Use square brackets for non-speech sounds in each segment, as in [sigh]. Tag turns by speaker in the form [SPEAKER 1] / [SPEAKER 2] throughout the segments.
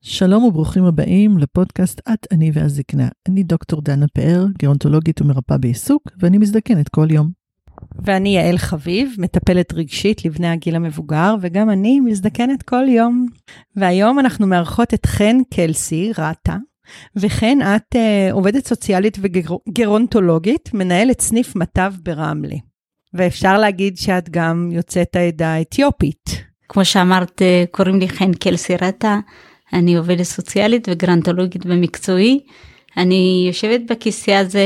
[SPEAKER 1] שלום וברוכים הבאים לפודקאסט את, אני והזקנה. אני דוקטור דנה פאר, גרונטולוגית ומרפאה בעיסוק, ואני מזדקנת כל יום.
[SPEAKER 2] ואני יעל חביב, מטפלת רגשית לבני הגיל המבוגר, וגם אני מזדקנת כל יום. והיום אנחנו מארחות את חן קלסי, רטה, וכן את uh, עובדת סוציאלית וגרונטולוגית, מנהלת סניף מט"ב ברמלה. ואפשר להגיד שאת גם יוצאת העדה האתיופית.
[SPEAKER 3] כמו שאמרת, אה, קוראים לי חן קלסי רטה. אני עובדת סוציאלית וגרנטולוגית במקצועי. אני יושבת בכיסא הזה,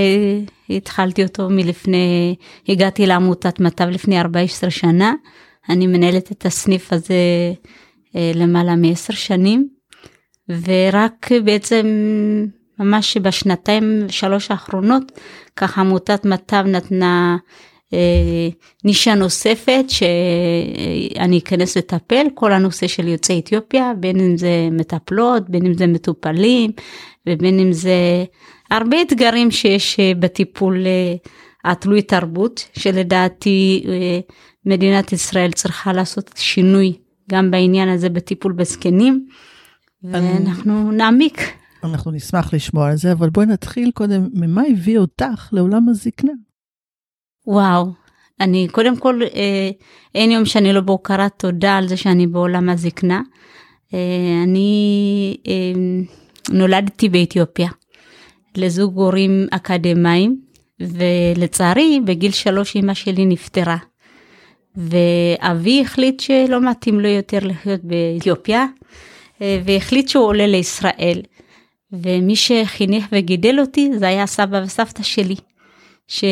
[SPEAKER 3] התחלתי אותו מלפני, הגעתי לעמותת מטב לפני 14 שנה. אני מנהלת את הסניף הזה אה, למעלה מעשר שנים, ורק בעצם ממש בשנתיים שלוש האחרונות, ככה עמותת מטב נתנה אה, נישה נוספת שאני אכנס לטפל, כל הנושא של יוצאי אתיופיה, בין אם זה מטפלות, בין אם זה מטופלים, ובין אם זה הרבה אתגרים שיש אה, בטיפול אה, התלוי תרבות, שלדעתי מדינת ישראל צריכה לעשות שינוי גם בעניין הזה בטיפול בזקנים, ואנחנו נעמיק.
[SPEAKER 1] אנחנו נשמח לשמוע על זה, אבל בואי נתחיל קודם, ממה הביא אותך לעולם הזקנה?
[SPEAKER 3] וואו, אני קודם כל, אה, אין יום שאני לא בהוקרת תודה על זה שאני בעולם הזקנה. אה, אני אה, נולדתי באתיופיה לזוג הורים אקדמאים, ולצערי בגיל שלוש אמא שלי נפטרה. ואבי החליט שלא מתאים לו יותר לחיות באתיופיה, והחליט שהוא עולה לישראל. ומי שחינך וגידל אותי זה היה סבא וסבתא שלי. ש...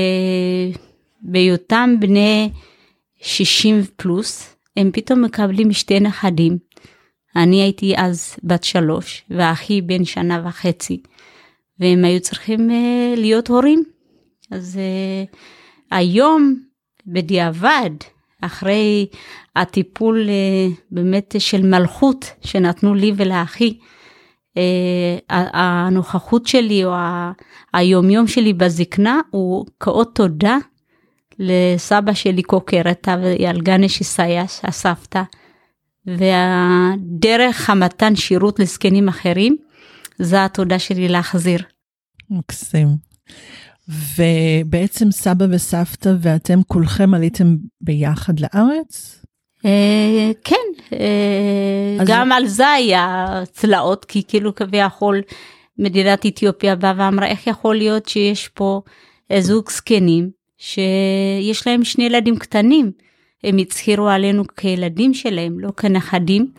[SPEAKER 3] בהיותם בני 60 פלוס, הם פתאום מקבלים שתי נכדים. אני הייתי אז בת שלוש, ואחי בן שנה וחצי, והם היו צריכים uh, להיות הורים. אז uh, היום, בדיעבד, אחרי הטיפול uh, באמת של מלכות שנתנו לי ולאחי, uh, הנוכחות שלי או היומיום שלי בזקנה הוא כאות תודה לסבא שלי קוקרתה וילגנש איסייש, הסבתא, והדרך המתן שירות לזקנים אחרים, זה התודה שלי להחזיר.
[SPEAKER 1] מקסים. ובעצם סבא וסבתא ואתם כולכם עליתם ביחד לארץ?
[SPEAKER 3] אה, כן, אה, גם על זה היה צלעות, כי כאילו כביכול מדינת אתיופיה באה ואמרה איך יכול להיות שיש פה זוג זקנים שיש להם שני ילדים קטנים. הם הצהירו עלינו כילדים שלהם, לא כנכדים,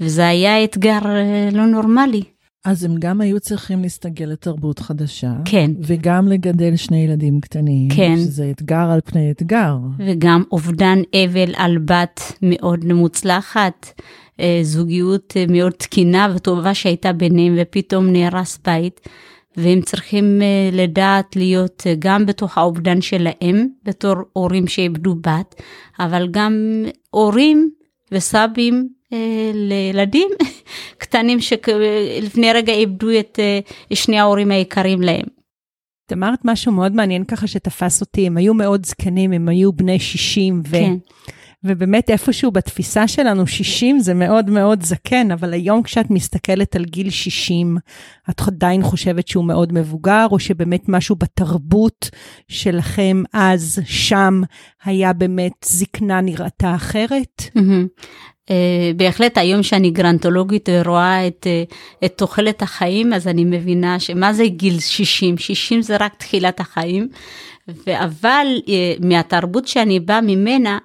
[SPEAKER 3] וזה היה אתגר אה, לא נורמלי.
[SPEAKER 1] אז הם גם היו צריכים להסתגל לתרבות חדשה.
[SPEAKER 3] כן.
[SPEAKER 1] וגם לגדל שני ילדים קטנים.
[SPEAKER 3] כן.
[SPEAKER 1] שזה אתגר על פני אתגר.
[SPEAKER 3] וגם אובדן אבל על בת מאוד מוצלחת, אה, זוגיות אה, מאוד תקינה וטובה שהייתה ביניהם, ופתאום נהרס בית. והם צריכים uh, לדעת להיות גם בתוך האובדן שלהם, בתור הורים שאיבדו בת, אבל גם הורים וסבים לילדים [laughs] קטנים שלפני רגע איבדו את uh, שני ההורים היקרים להם.
[SPEAKER 2] את אמרת משהו מאוד מעניין ככה שתפס אותי, הם היו מאוד זקנים, הם היו בני 60 ו... כן. ובאמת איפשהו בתפיסה שלנו 60 זה מאוד מאוד זקן, אבל היום כשאת מסתכלת על גיל 60, את עדיין חושבת שהוא מאוד מבוגר, או שבאמת משהו בתרבות שלכם אז, שם, היה באמת זקנה נראתה אחרת?
[SPEAKER 3] Mm-hmm. Uh, בהחלט היום שאני גרנטולוגית ורואה את, uh, את תוחלת החיים, אז אני מבינה שמה זה גיל 60? 60 זה רק תחילת החיים, אבל uh, מהתרבות שאני באה ממנה,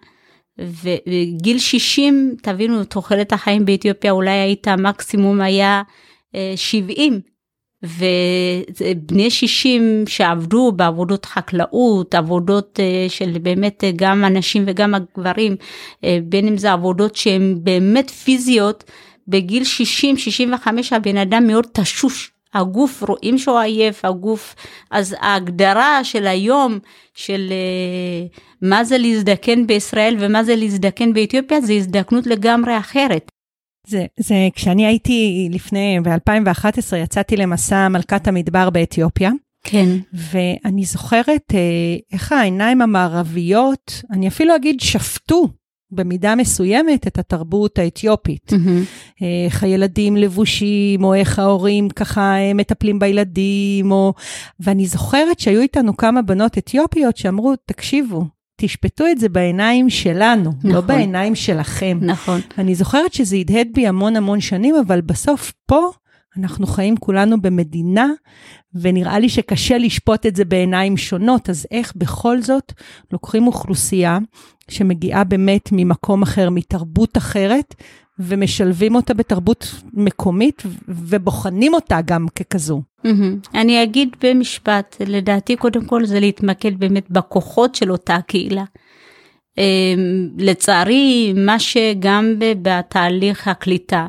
[SPEAKER 3] וגיל 60, תבינו, תוחלת החיים באתיופיה אולי הייתה, מקסימום היה 70. אה, ובני 60 שעבדו בעבודות חקלאות, עבודות אה, של באמת אה, גם הנשים וגם הגברים, בין אם זה עבודות שהן באמת פיזיות, בגיל 60-65 הבן אדם מאוד תשוש, הגוף, רואים שהוא עייף, הגוף, אז ההגדרה של היום, של מה זה להזדקן בישראל ומה זה להזדקן באתיופיה, זה הזדקנות לגמרי אחרת.
[SPEAKER 2] זה, זה כשאני הייתי לפני, ב-2011, יצאתי למסע מלכת המדבר באתיופיה,
[SPEAKER 3] כן.
[SPEAKER 2] ואני זוכרת אה, איך העיניים המערביות, אני אפילו אגיד, שפטו במידה מסוימת את התרבות האתיופית.
[SPEAKER 3] Mm-hmm.
[SPEAKER 2] איך הילדים לבושים, או איך ההורים ככה אה, מטפלים בילדים, או... ואני זוכרת שהיו איתנו כמה בנות אתיופיות שאמרו, תקשיבו, תשפטו את זה בעיניים שלנו, נכון. לא בעיניים שלכם.
[SPEAKER 3] נכון.
[SPEAKER 2] אני זוכרת שזה הדהד בי המון המון שנים, אבל בסוף פה אנחנו חיים כולנו במדינה, ונראה לי שקשה לשפוט את זה בעיניים שונות, אז איך בכל זאת לוקחים אוכלוסייה שמגיעה באמת ממקום אחר, מתרבות אחרת, ומשלבים אותה בתרבות מקומית, ובוחנים אותה גם ככזו.
[SPEAKER 3] Mm-hmm. אני אגיד במשפט, לדעתי קודם כל זה להתמקד באמת בכוחות של אותה קהילה. אמ, לצערי, מה שגם בתהליך הקליטה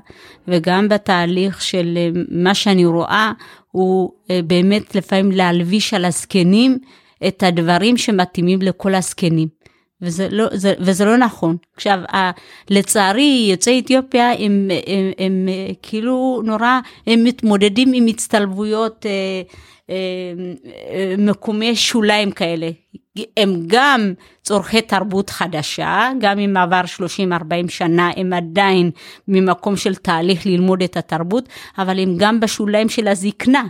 [SPEAKER 3] וגם בתהליך של אמ, מה שאני רואה, הוא אה, באמת לפעמים להלביש על הזקנים את הדברים שמתאימים לכל הזקנים. וזה לא, זה, וזה לא נכון. עכשיו, לצערי, יוצאי אתיופיה הם, הם, הם, הם כאילו נורא, הם מתמודדים עם הצטלבויות אה, אה, מקומי שוליים כאלה. הם גם צורכי תרבות חדשה, גם אם עבר 30-40 שנה, הם עדיין ממקום של תהליך ללמוד את התרבות, אבל הם גם בשוליים של הזקנה.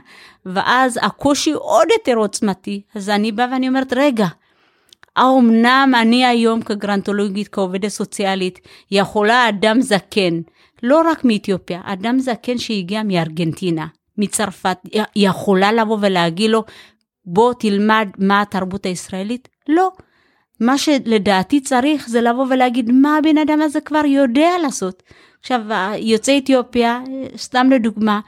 [SPEAKER 3] ואז הקושי עוד יותר עוצמתי. אז אני באה ואני אומרת, רגע, האומנם אני היום כגרנטולוגית, כעובדת סוציאלית, יכולה אדם זקן, לא רק מאתיופיה, אדם זקן שהגיע מארגנטינה, מצרפת, יכולה לבוא ולהגיד לו, בוא תלמד מה התרבות הישראלית? לא. מה שלדעתי צריך זה לבוא ולהגיד מה הבן אדם הזה כבר יודע לעשות. עכשיו, יוצאי אתיופיה, סתם לדוגמה,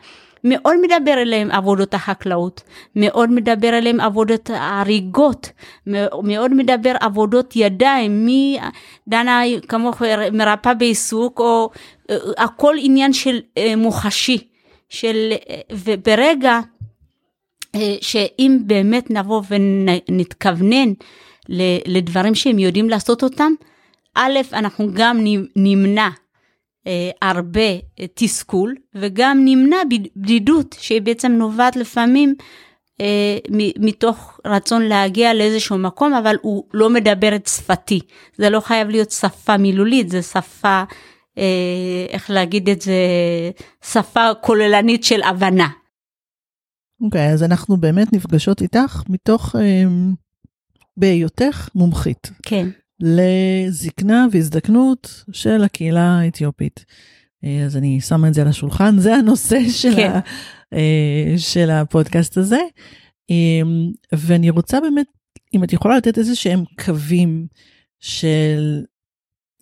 [SPEAKER 3] מאוד מדבר אליהם עבודות החקלאות, מאוד מדבר אליהם עבודות הריגות, מאוד מדבר עבודות ידיים, מי דנה כמוך מרפאה בעיסוק, או הכל עניין של מוחשי, של, וברגע שאם באמת נבוא ונתכוונן לדברים שהם יודעים לעשות אותם, א', אנחנו גם נמנע אה, הרבה אה, תסכול וגם נמנע בדידות שהיא בעצם נובעת לפעמים אה, מתוך רצון להגיע לאיזשהו מקום, אבל הוא לא מדבר את שפתי. זה לא חייב להיות שפה מילולית, זה שפה, אה, איך להגיד את זה, שפה כוללנית של הבנה.
[SPEAKER 1] אוקיי, okay, אז אנחנו באמת נפגשות איתך מתוך, אה, בהיותך מומחית.
[SPEAKER 3] כן.
[SPEAKER 1] לזקנה והזדקנות של הקהילה האתיופית. אה, אז אני שמה את זה על השולחן, זה הנושא של, כן. ה, אה, של הפודקאסט הזה. אמ, ואני רוצה באמת, אם את יכולה לתת איזה שהם קווים של,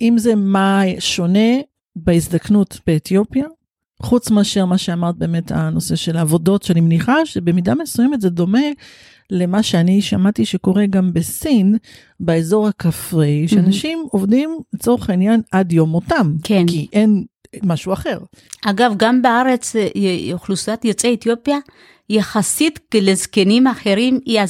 [SPEAKER 1] אם זה מה שונה בהזדקנות באתיופיה, חוץ מאשר מה שאמרת באמת הנושא של העבודות, שאני מניחה שבמידה מסוימת זה דומה למה שאני שמעתי שקורה גם בסין, באזור הכפרי, שאנשים mm-hmm. עובדים לצורך העניין עד יום מותם.
[SPEAKER 3] כן.
[SPEAKER 1] כי אין משהו אחר.
[SPEAKER 3] אגב, גם בארץ אה, אוכלוסיית יוצאי אתיופיה, יחסית לזקנים אחרים, היא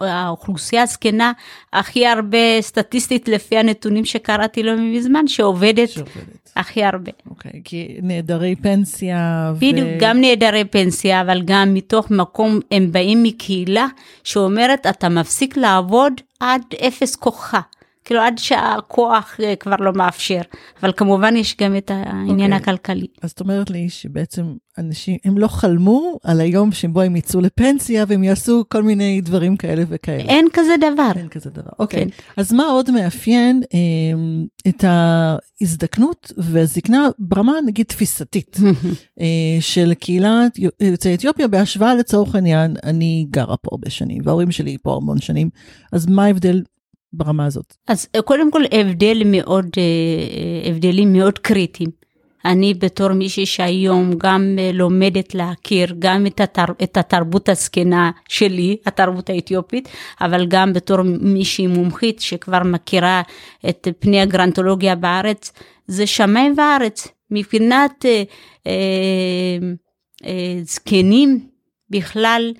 [SPEAKER 3] האוכלוסייה הזקנה הכי הרבה סטטיסטית לפי הנתונים שקראתי לא מזמן, שעובדת, שעובדת. הכי הרבה.
[SPEAKER 1] אוקיי, כי נעדרי פנסיה.
[SPEAKER 3] בדיוק, ו... גם נעדרי פנסיה, אבל גם מתוך מקום, הם באים מקהילה שאומרת, אתה מפסיק לעבוד עד אפס כוחה. כאילו עד שהכוח אה, כבר לא מאפשר, אבל כמובן יש גם את העניין okay. אוקיי. הכלכלי.
[SPEAKER 1] אז את אומרת לי שבעצם אנשים, הם לא חלמו על היום שבו הם יצאו לפנסיה והם יעשו כל מיני דברים כאלה וכאלה.
[SPEAKER 3] אין כזה דבר.
[SPEAKER 1] אין כזה דבר, אוקיי. Okay. כן. אז מה עוד מאפיין אה, את ההזדקנות והזקנה ברמה נגיד תפיסתית [laughs] אה, של קהילת יוצאי אתיופיה בהשוואה לצורך העניין, אני גרה פה הרבה שנים וההורים שלי פה המון שנים, אז מה ההבדל ברמה הזאת?
[SPEAKER 3] אז אה, קודם כל הבדל מאוד, אה, הבדלים מאוד קריטיים. אני בתור מישהי שהיום גם אה, לומדת להכיר גם את, התר, את התרבות הזקנה שלי, התרבות האתיופית, אבל גם בתור מישהי מומחית שכבר מכירה את פני הגרנטולוגיה בארץ, זה שמיים וארץ. מבחינת אה, אה, אה, זקנים בכלל,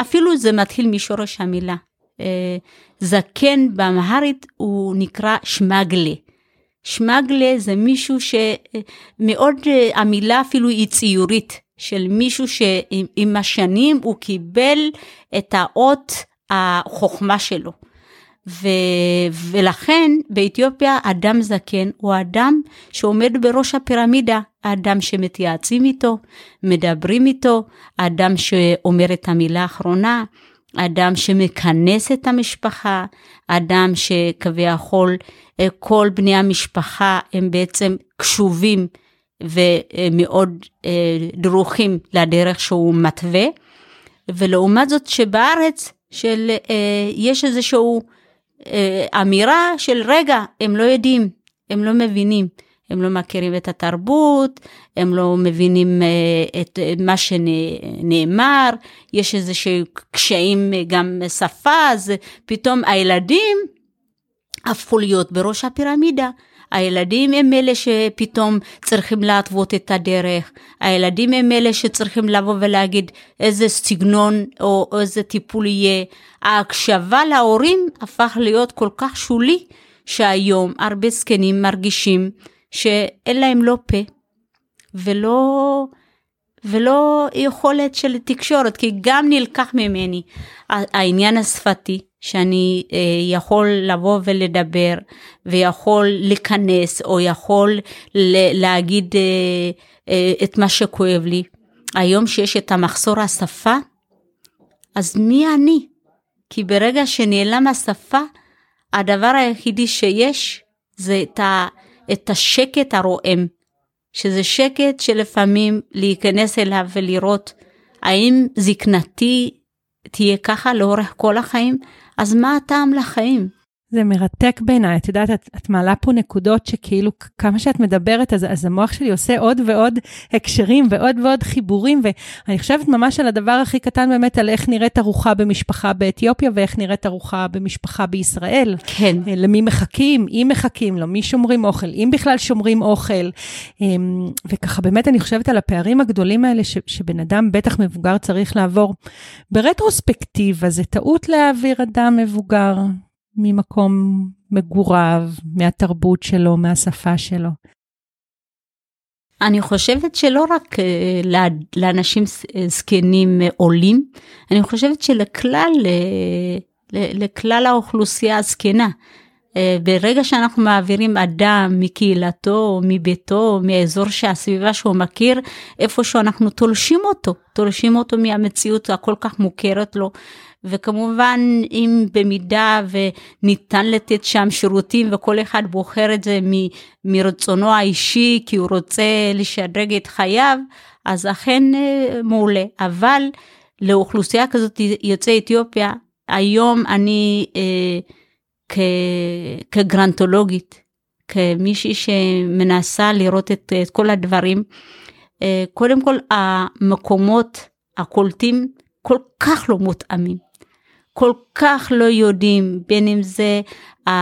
[SPEAKER 3] אפילו זה מתחיל משורש המילה. זקן באמהרית הוא נקרא שמגלה. שמגלה זה מישהו שמאוד, אה, המילה אפילו היא ציורית. של מישהו שעם השנים הוא קיבל את האות החוכמה שלו. ו, ולכן באתיופיה אדם זקן הוא אדם שעומד בראש הפירמידה, אדם שמתייעצים איתו, מדברים איתו, אדם שאומר את המילה האחרונה, אדם שמכנס את המשפחה, אדם שכביכול אה, כל בני המשפחה הם בעצם קשובים ומאוד אה, דרוכים לדרך שהוא מתווה. ולעומת זאת שבארץ של, אה, יש איזשהו אמירה של רגע, הם לא יודעים, הם לא מבינים. הם לא מכירים את התרבות, הם לא מבינים את מה שנאמר, יש איזה קשיים גם שפה, אז פתאום הילדים הפכו להיות בראש הפירמידה. הילדים הם אלה שפתאום צריכים להתוות את הדרך, הילדים הם אלה שצריכים לבוא ולהגיד איזה סגנון או איזה טיפול יהיה. ההקשבה להורים הפך להיות כל כך שולי, שהיום הרבה זקנים מרגישים שאין להם לא פה ולא, ולא יכולת של תקשורת, כי גם נלקח ממני העניין השפתי. שאני אה, יכול לבוא ולדבר ויכול לכנס או יכול להגיד אה, אה, את מה שכואב לי. היום שיש את המחסור השפה, אז מי אני? כי ברגע שנעלם השפה, הדבר היחידי שיש זה את, ה, את השקט הרועם, שזה שקט שלפעמים להיכנס אליו ולראות האם זקנתי תהיה ככה לאורך כל החיים, אז מה הטעם לחיים?
[SPEAKER 2] זה מרתק בעיניי, את יודעת, את, את מעלה פה נקודות שכאילו כמה שאת מדברת, אז, אז המוח שלי עושה עוד ועוד הקשרים ועוד ועוד חיבורים, ואני חושבת ממש על הדבר הכי קטן באמת, על איך נראית ארוחה במשפחה באתיופיה ואיך נראית ארוחה במשפחה בישראל.
[SPEAKER 3] כן.
[SPEAKER 2] אה, למי מחכים, אם מחכים, למי שומרים אוכל, אם בכלל שומרים אוכל. אמ, וככה באמת אני חושבת על הפערים הגדולים האלה ש, שבן אדם, בטח מבוגר, צריך לעבור. ברטרוספקטיבה זה טעות להעביר אדם מבוגר. ממקום מגוריו, מהתרבות שלו, מהשפה שלו.
[SPEAKER 3] אני חושבת שלא רק אה, לאנשים זקנים אה, עולים, אני חושבת שלכלל, אה, לכלל האוכלוסייה הזקנה. ברגע שאנחנו מעבירים אדם מקהילתו, מביתו, מאזור שהסביבה שהוא מכיר, איפה שאנחנו תולשים אותו, תולשים אותו מהמציאות הכל כך מוכרת לו. וכמובן אם במידה וניתן לתת שם שירותים וכל אחד בוחר את זה מרצונו האישי כי הוא רוצה לשדרג את חייו, אז אכן אה, מעולה. אבל לאוכלוסייה כזאת יוצאי אתיופיה, היום אני אה, כ, כגרנטולוגית, כמישהי שמנסה לראות את, את כל הדברים, אה, קודם כל המקומות הקולטים כל כך לא מותאמים. כל כך לא יודעים, בין אם זה uh,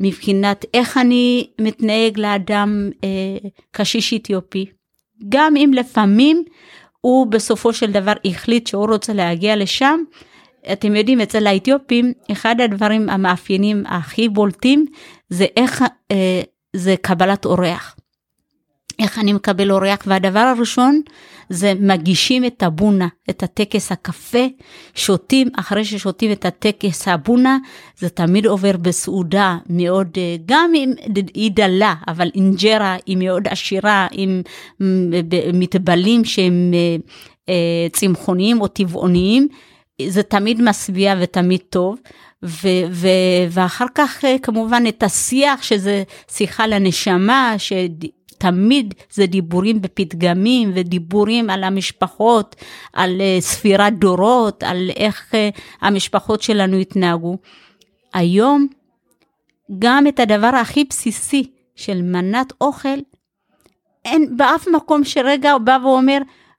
[SPEAKER 3] מבחינת איך אני מתנהג לאדם uh, קשיש אתיופי. גם אם לפעמים הוא בסופו של דבר החליט שהוא רוצה להגיע לשם, אתם יודעים, אצל האתיופים, אחד הדברים המאפיינים הכי בולטים זה איך, uh, זה קבלת אורח. איך אני מקבל אורח, והדבר הראשון זה מגישים את הבונה, את הטקס הקפה, שותים, אחרי ששותים את הטקס הבונה, זה תמיד עובר בסעודה מאוד, אה, גם אם היא דלה, אבל אינג'רה היא מאוד עשירה, עם מטבלים שהם אה, אה, צמחוניים או טבעוניים, זה תמיד משביע ותמיד טוב. ו- ו- ואחר כך כמובן את השיח שזה שיחה לנשמה, ש- תמיד זה דיבורים בפתגמים ודיבורים על המשפחות, על uh, ספירת דורות, על איך uh, המשפחות שלנו התנהגו. היום, גם את הדבר הכי בסיסי של מנת אוכל, אין באף מקום שרגע בא ואומר,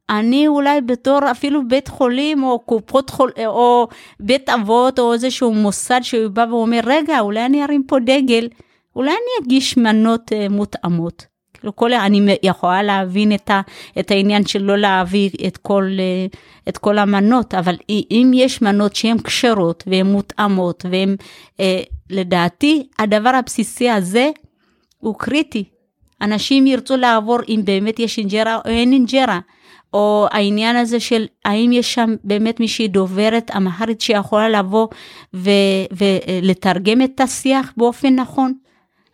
[SPEAKER 3] אני אולי בתור אפילו בית חולים או קופות חול או בית אבות או איזשהו מוסד שהוא בא ואומר רגע אולי אני ארים פה דגל אולי אני אגיש מנות uh, מותאמות. כאילו כל, אני יכולה להבין את, ה, את העניין של לא להביא את כל, אה, את כל המנות, אבל אם יש מנות שהן כשרות והן מותאמות והן, אה, לדעתי, הדבר הבסיסי הזה הוא קריטי. אנשים ירצו לעבור אם באמת יש אינג'רה או אין אינג'רה. או העניין הזה של האם יש שם באמת מישהי דוברת אמהרית שיכולה לבוא ולתרגם את השיח באופן נכון.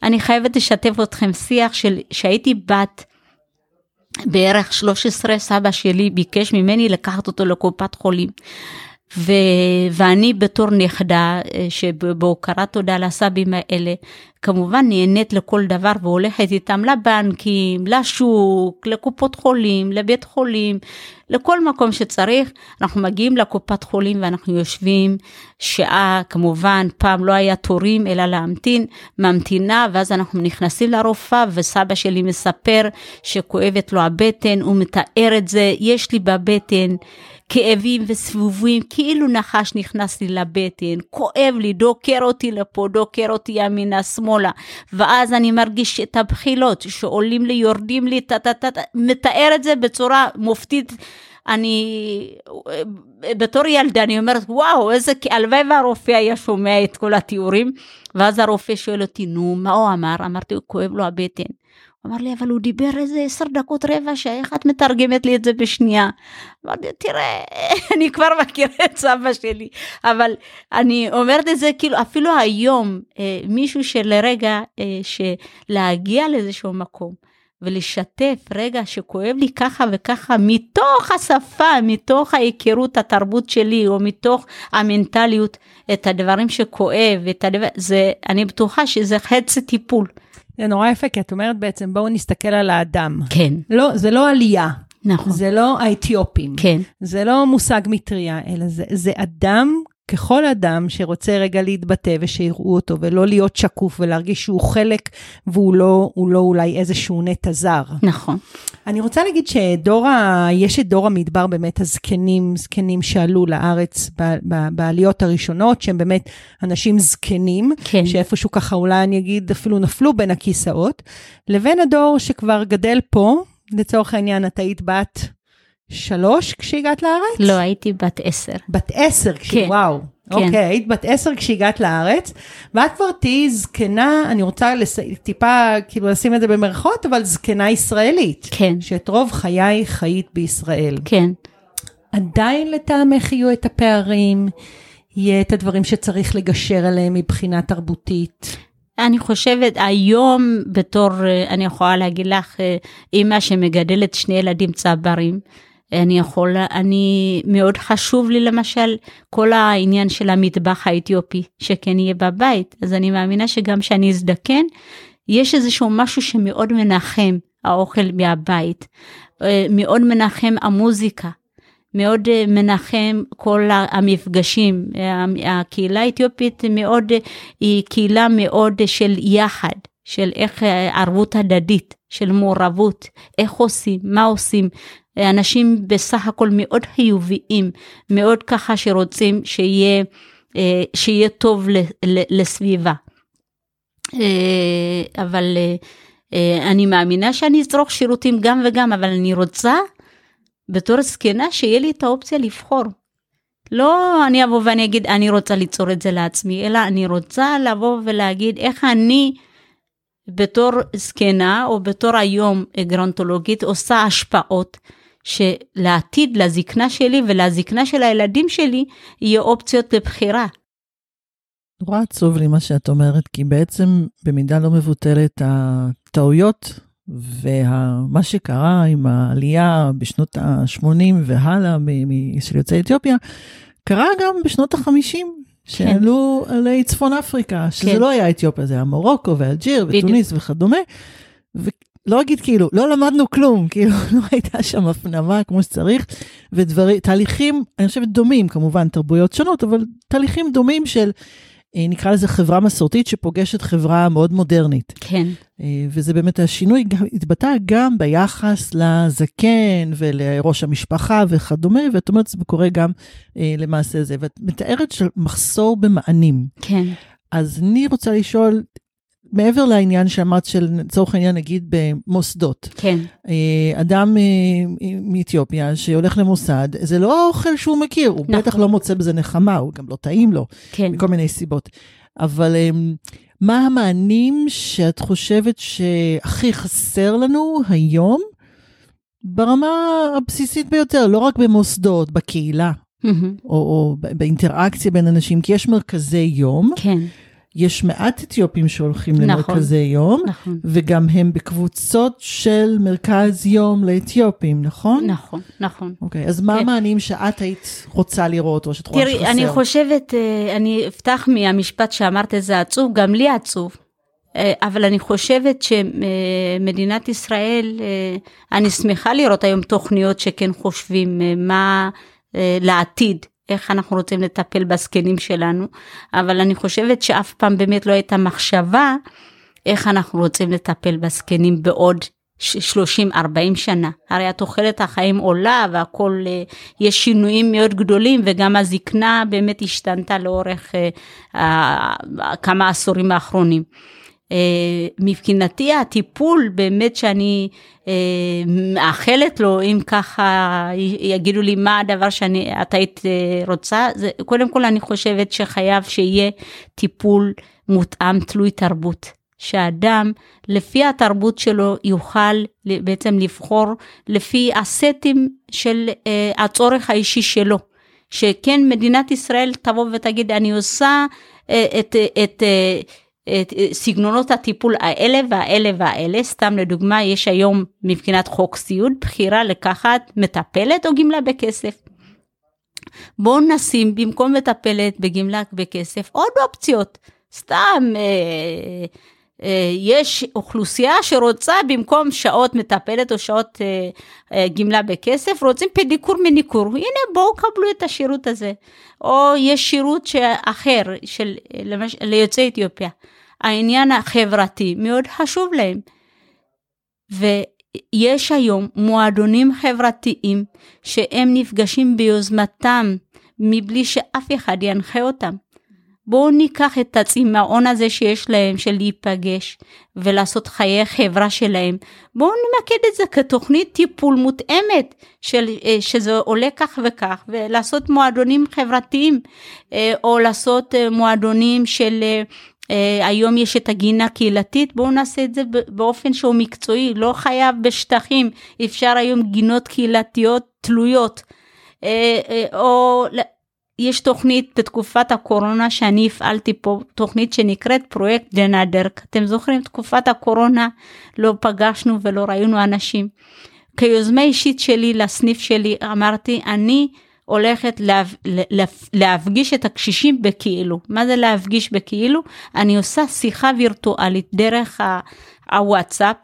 [SPEAKER 3] אני חייבת לשתף אתכם שיח של שהייתי בת בערך 13, סבא שלי ביקש ממני לקחת אותו לקופת חולים. ו, ואני בתור נכדה אה, שבהוקרת תודה לסבים האלה, כמובן נהנית לכל דבר והולכת איתם לבנקים, לשוק, לקופות חולים, לבית חולים, לכל מקום שצריך. אנחנו מגיעים לקופת חולים ואנחנו יושבים שעה, כמובן, פעם לא היה תורים אלא להמתין, ממתינה, ואז אנחנו נכנסים לרופאה וסבא שלי מספר שכואבת לו הבטן, הוא מתאר את זה, יש לי בבטן. כאבים וסבובים, כאילו נחש נכנס לי לבטן, כואב לי, דוקר אותי לפה, דוקר אותי ימינה שמאלה, ואז אני מרגיש את הבחילות שעולים לי, יורדים לי, טה-טה-טה, מתאר את זה בצורה מופתית. אני, בתור ילדה, אני אומרת, וואו, איזה, הלוואי והרופא היה שומע את כל התיאורים, ואז הרופא שואל אותי, נו, מה הוא אמר? אמרתי, כואב לו הבטן. אמר לי, אבל הוא דיבר איזה עשר דקות רבע שעה, איך את מתרגמת לי את זה בשנייה? אמרתי, תראה, [laughs] אני כבר מכירה את סבא שלי, אבל אני אומרת את זה כאילו, אפילו היום, אה, מישהו שלרגע, אה, שלהגיע לאיזשהו מקום, ולשתף רגע שכואב לי ככה וככה מתוך השפה, מתוך ההיכרות התרבות שלי או מתוך המנטליות את הדברים שכואב, את הדבר, זה, אני בטוחה שזה חצי טיפול.
[SPEAKER 2] זה נורא יפה, כי את אומרת בעצם, בואו נסתכל על האדם.
[SPEAKER 3] כן.
[SPEAKER 2] לא, זה לא עלייה.
[SPEAKER 3] נכון.
[SPEAKER 2] זה לא האתיופים.
[SPEAKER 3] כן.
[SPEAKER 2] זה לא מושג מטריה, אלא זה, זה אדם ככל אדם שרוצה רגע להתבטא ושיראו אותו ולא להיות שקוף ולהרגיש שהוא חלק והוא לא, לא אולי איזשהו נטע זר.
[SPEAKER 3] נכון.
[SPEAKER 2] אני רוצה להגיד שדור ה... יש את דור המדבר באמת, הזקנים, זקנים שעלו לארץ ב, ב, בעליות הראשונות, שהם באמת אנשים זקנים,
[SPEAKER 3] כן.
[SPEAKER 2] שאיפשהו ככה אולי אני אגיד אפילו נפלו בין הכיסאות, לבין הדור שכבר גדל פה, לצורך העניין את היית בת שלוש כשהגעת לארץ?
[SPEAKER 3] לא, הייתי בת עשר.
[SPEAKER 2] בת עשר, כש... כן. וואו. כן. אוקיי, היית בת עשר כשהגעת לארץ, ואת כבר תהיי זקנה, אני רוצה לס... טיפה כאילו לשים את זה במרכאות, אבל זקנה ישראלית.
[SPEAKER 3] כן.
[SPEAKER 2] שאת רוב חיי חיית בישראל.
[SPEAKER 3] כן.
[SPEAKER 2] עדיין לטעמך יהיו את הפערים, יהיה את הדברים שצריך לגשר עליהם מבחינה תרבותית.
[SPEAKER 3] אני חושבת היום בתור, אני יכולה להגיד לך, אימא שמגדלת שני ילדים צברים, אני יכולה, אני, מאוד חשוב לי למשל כל העניין של המטבח האתיופי, שכן יהיה בבית, אז אני מאמינה שגם כשאני אזדקן, יש איזשהו משהו שמאוד מנחם האוכל מהבית, אה, מאוד מנחם המוזיקה, מאוד אה, מנחם כל המפגשים. הקהילה האתיופית מאוד, היא קהילה מאוד של יחד, של איך אה, ערבות הדדית, של מעורבות, איך עושים, מה עושים. אנשים בסך הכל מאוד חיוביים, מאוד ככה שרוצים שיהיה, אה, שיהיה טוב לסביבה. אה, אבל אה, אני מאמינה שאני אצרוך שירותים גם וגם, אבל אני רוצה בתור זקנה שיהיה לי את האופציה לבחור. לא אני אבוא ואני אגיד אני רוצה ליצור את זה לעצמי, אלא אני רוצה לבוא ולהגיד איך אני בתור זקנה או בתור היום גרונטולוגית עושה השפעות שלעתיד, לזקנה שלי ולזקנה של הילדים שלי, יהיה אופציות לבחירה.
[SPEAKER 1] נורא עצוב לי מה שאת אומרת, כי בעצם במידה לא מבוטלת הטעויות ומה שקרה עם העלייה בשנות ה-80 והלאה של יוצאי אתיופיה, קרה גם בשנות ה-50, שעלו כן. עלי צפון אפריקה, שזה כן. לא היה אתיופיה, זה היה מורוקו ואלג'יר ותוניס וכדומה. לא אגיד כאילו, לא למדנו כלום, כאילו [laughs] לא הייתה שם הפנמה כמו שצריך, ודברים, תהליכים, אני חושבת דומים, כמובן תרבויות שונות, אבל תהליכים דומים של, אה, נקרא לזה חברה מסורתית שפוגשת חברה מאוד מודרנית.
[SPEAKER 3] כן.
[SPEAKER 1] אה, וזה באמת השינוי התבטא גם ביחס לזקן ולראש המשפחה וכדומה, ואת אומרת, זה קורה גם אה, למעשה זה, ואת מתארת של מחסור במענים.
[SPEAKER 3] כן.
[SPEAKER 1] אז אני רוצה לשאול, מעבר לעניין שאמרת של לצורך העניין נגיד במוסדות.
[SPEAKER 3] כן.
[SPEAKER 1] אה, אדם אה, מאתיופיה שהולך למוסד, זה לא האוכל שהוא מכיר, הוא נכון. בטח לא מוצא בזה נחמה, הוא גם לא טעים לו,
[SPEAKER 3] כן.
[SPEAKER 1] מכל מיני סיבות. אבל אה, מה המענים שאת חושבת שהכי חסר לנו היום ברמה הבסיסית ביותר, לא רק במוסדות, בקהילה,
[SPEAKER 3] מהמם.
[SPEAKER 1] או, או באינטראקציה בין אנשים, כי יש מרכזי יום,
[SPEAKER 3] כן,
[SPEAKER 1] יש מעט אתיופים שהולכים
[SPEAKER 3] נכון.
[SPEAKER 1] למרכזי יום,
[SPEAKER 3] נכון,
[SPEAKER 1] וגם הם בקבוצות של מרכז יום לאתיופים, נכון?
[SPEAKER 3] נכון, נכון.
[SPEAKER 1] אוקיי, אז מה
[SPEAKER 3] כן.
[SPEAKER 1] המענים שאת היית רוצה לראות, או שאת רואה שחסר?
[SPEAKER 3] תראי, אני חושבת, אה, אני אפתח מהמשפט שאמרת, זה עצוב, גם לי עצוב. אה, אבל אני חושבת שמדינת ישראל, אה, אני שמחה לראות היום תוכניות שכן חושבים מה לעתיד, איך אנחנו רוצים לטפל בזקנים שלנו, אבל אני חושבת שאף פעם באמת לא הייתה מחשבה איך אנחנו רוצים לטפל בזקנים בעוד 30-40 שנה. הרי התוחלת החיים עולה והכל, אה, יש שינויים מאוד גדולים וגם הזקנה באמת השתנתה לאורך אה, אה, כמה עשורים האחרונים. אה, מבחינתי הטיפול באמת שאני אה, מאחלת לו, אם ככה יגידו לי מה הדבר שאני, את היית אה, רוצה, זה, קודם כל אני חושבת שחייב שיהיה טיפול מותאם תלוי תרבות. שאדם לפי התרבות שלו יוכל בעצם לבחור לפי הסטים של אה, הצורך האישי שלו. שכן מדינת ישראל תבוא ותגיד אני עושה אה, את, את, אה, סגנונות הטיפול האלה והאלה והאלה, סתם לדוגמה יש היום מבחינת חוק סיעוד בחירה לקחת מטפלת או גמלה בכסף. בואו נשים במקום מטפלת בגמלה בכסף עוד אופציות. סתם אה, אה, יש אוכלוסייה שרוצה במקום שעות מטפלת או שעות אה, אה, גמלה בכסף, רוצים פדיקור מניקור. הנה בואו קבלו את השירות הזה. או יש שירות אחר של, אה, למש... ליוצאי אתיופיה. העניין החברתי מאוד חשוב להם. ויש היום מועדונים חברתיים שהם נפגשים ביוזמתם מבלי שאף אחד ינחה אותם. בואו ניקח את הצמאון הזה שיש להם של להיפגש ולעשות חיי חברה שלהם. בואו נמקד את זה כתוכנית טיפול מותאמת של, אה, שזה עולה כך וכך ולעשות מועדונים חברתיים אה, או לעשות אה, מועדונים של היום יש את הגינה הקהילתית, בואו נעשה את זה באופן שהוא מקצועי, לא חייב בשטחים, אפשר היום גינות קהילתיות תלויות. Uh, uh, או יש תוכנית בתקופת הקורונה שאני הפעלתי פה, תוכנית שנקראת פרויקט דנדרק. אתם זוכרים, תקופת הקורונה לא פגשנו ולא ראינו אנשים. כיוזמה אישית שלי לסניף שלי אמרתי, אני הולכת להפ... להפגיש את הקשישים בכאילו. מה זה להפגיש בכאילו? אני עושה שיחה וירטואלית דרך הוואטסאפ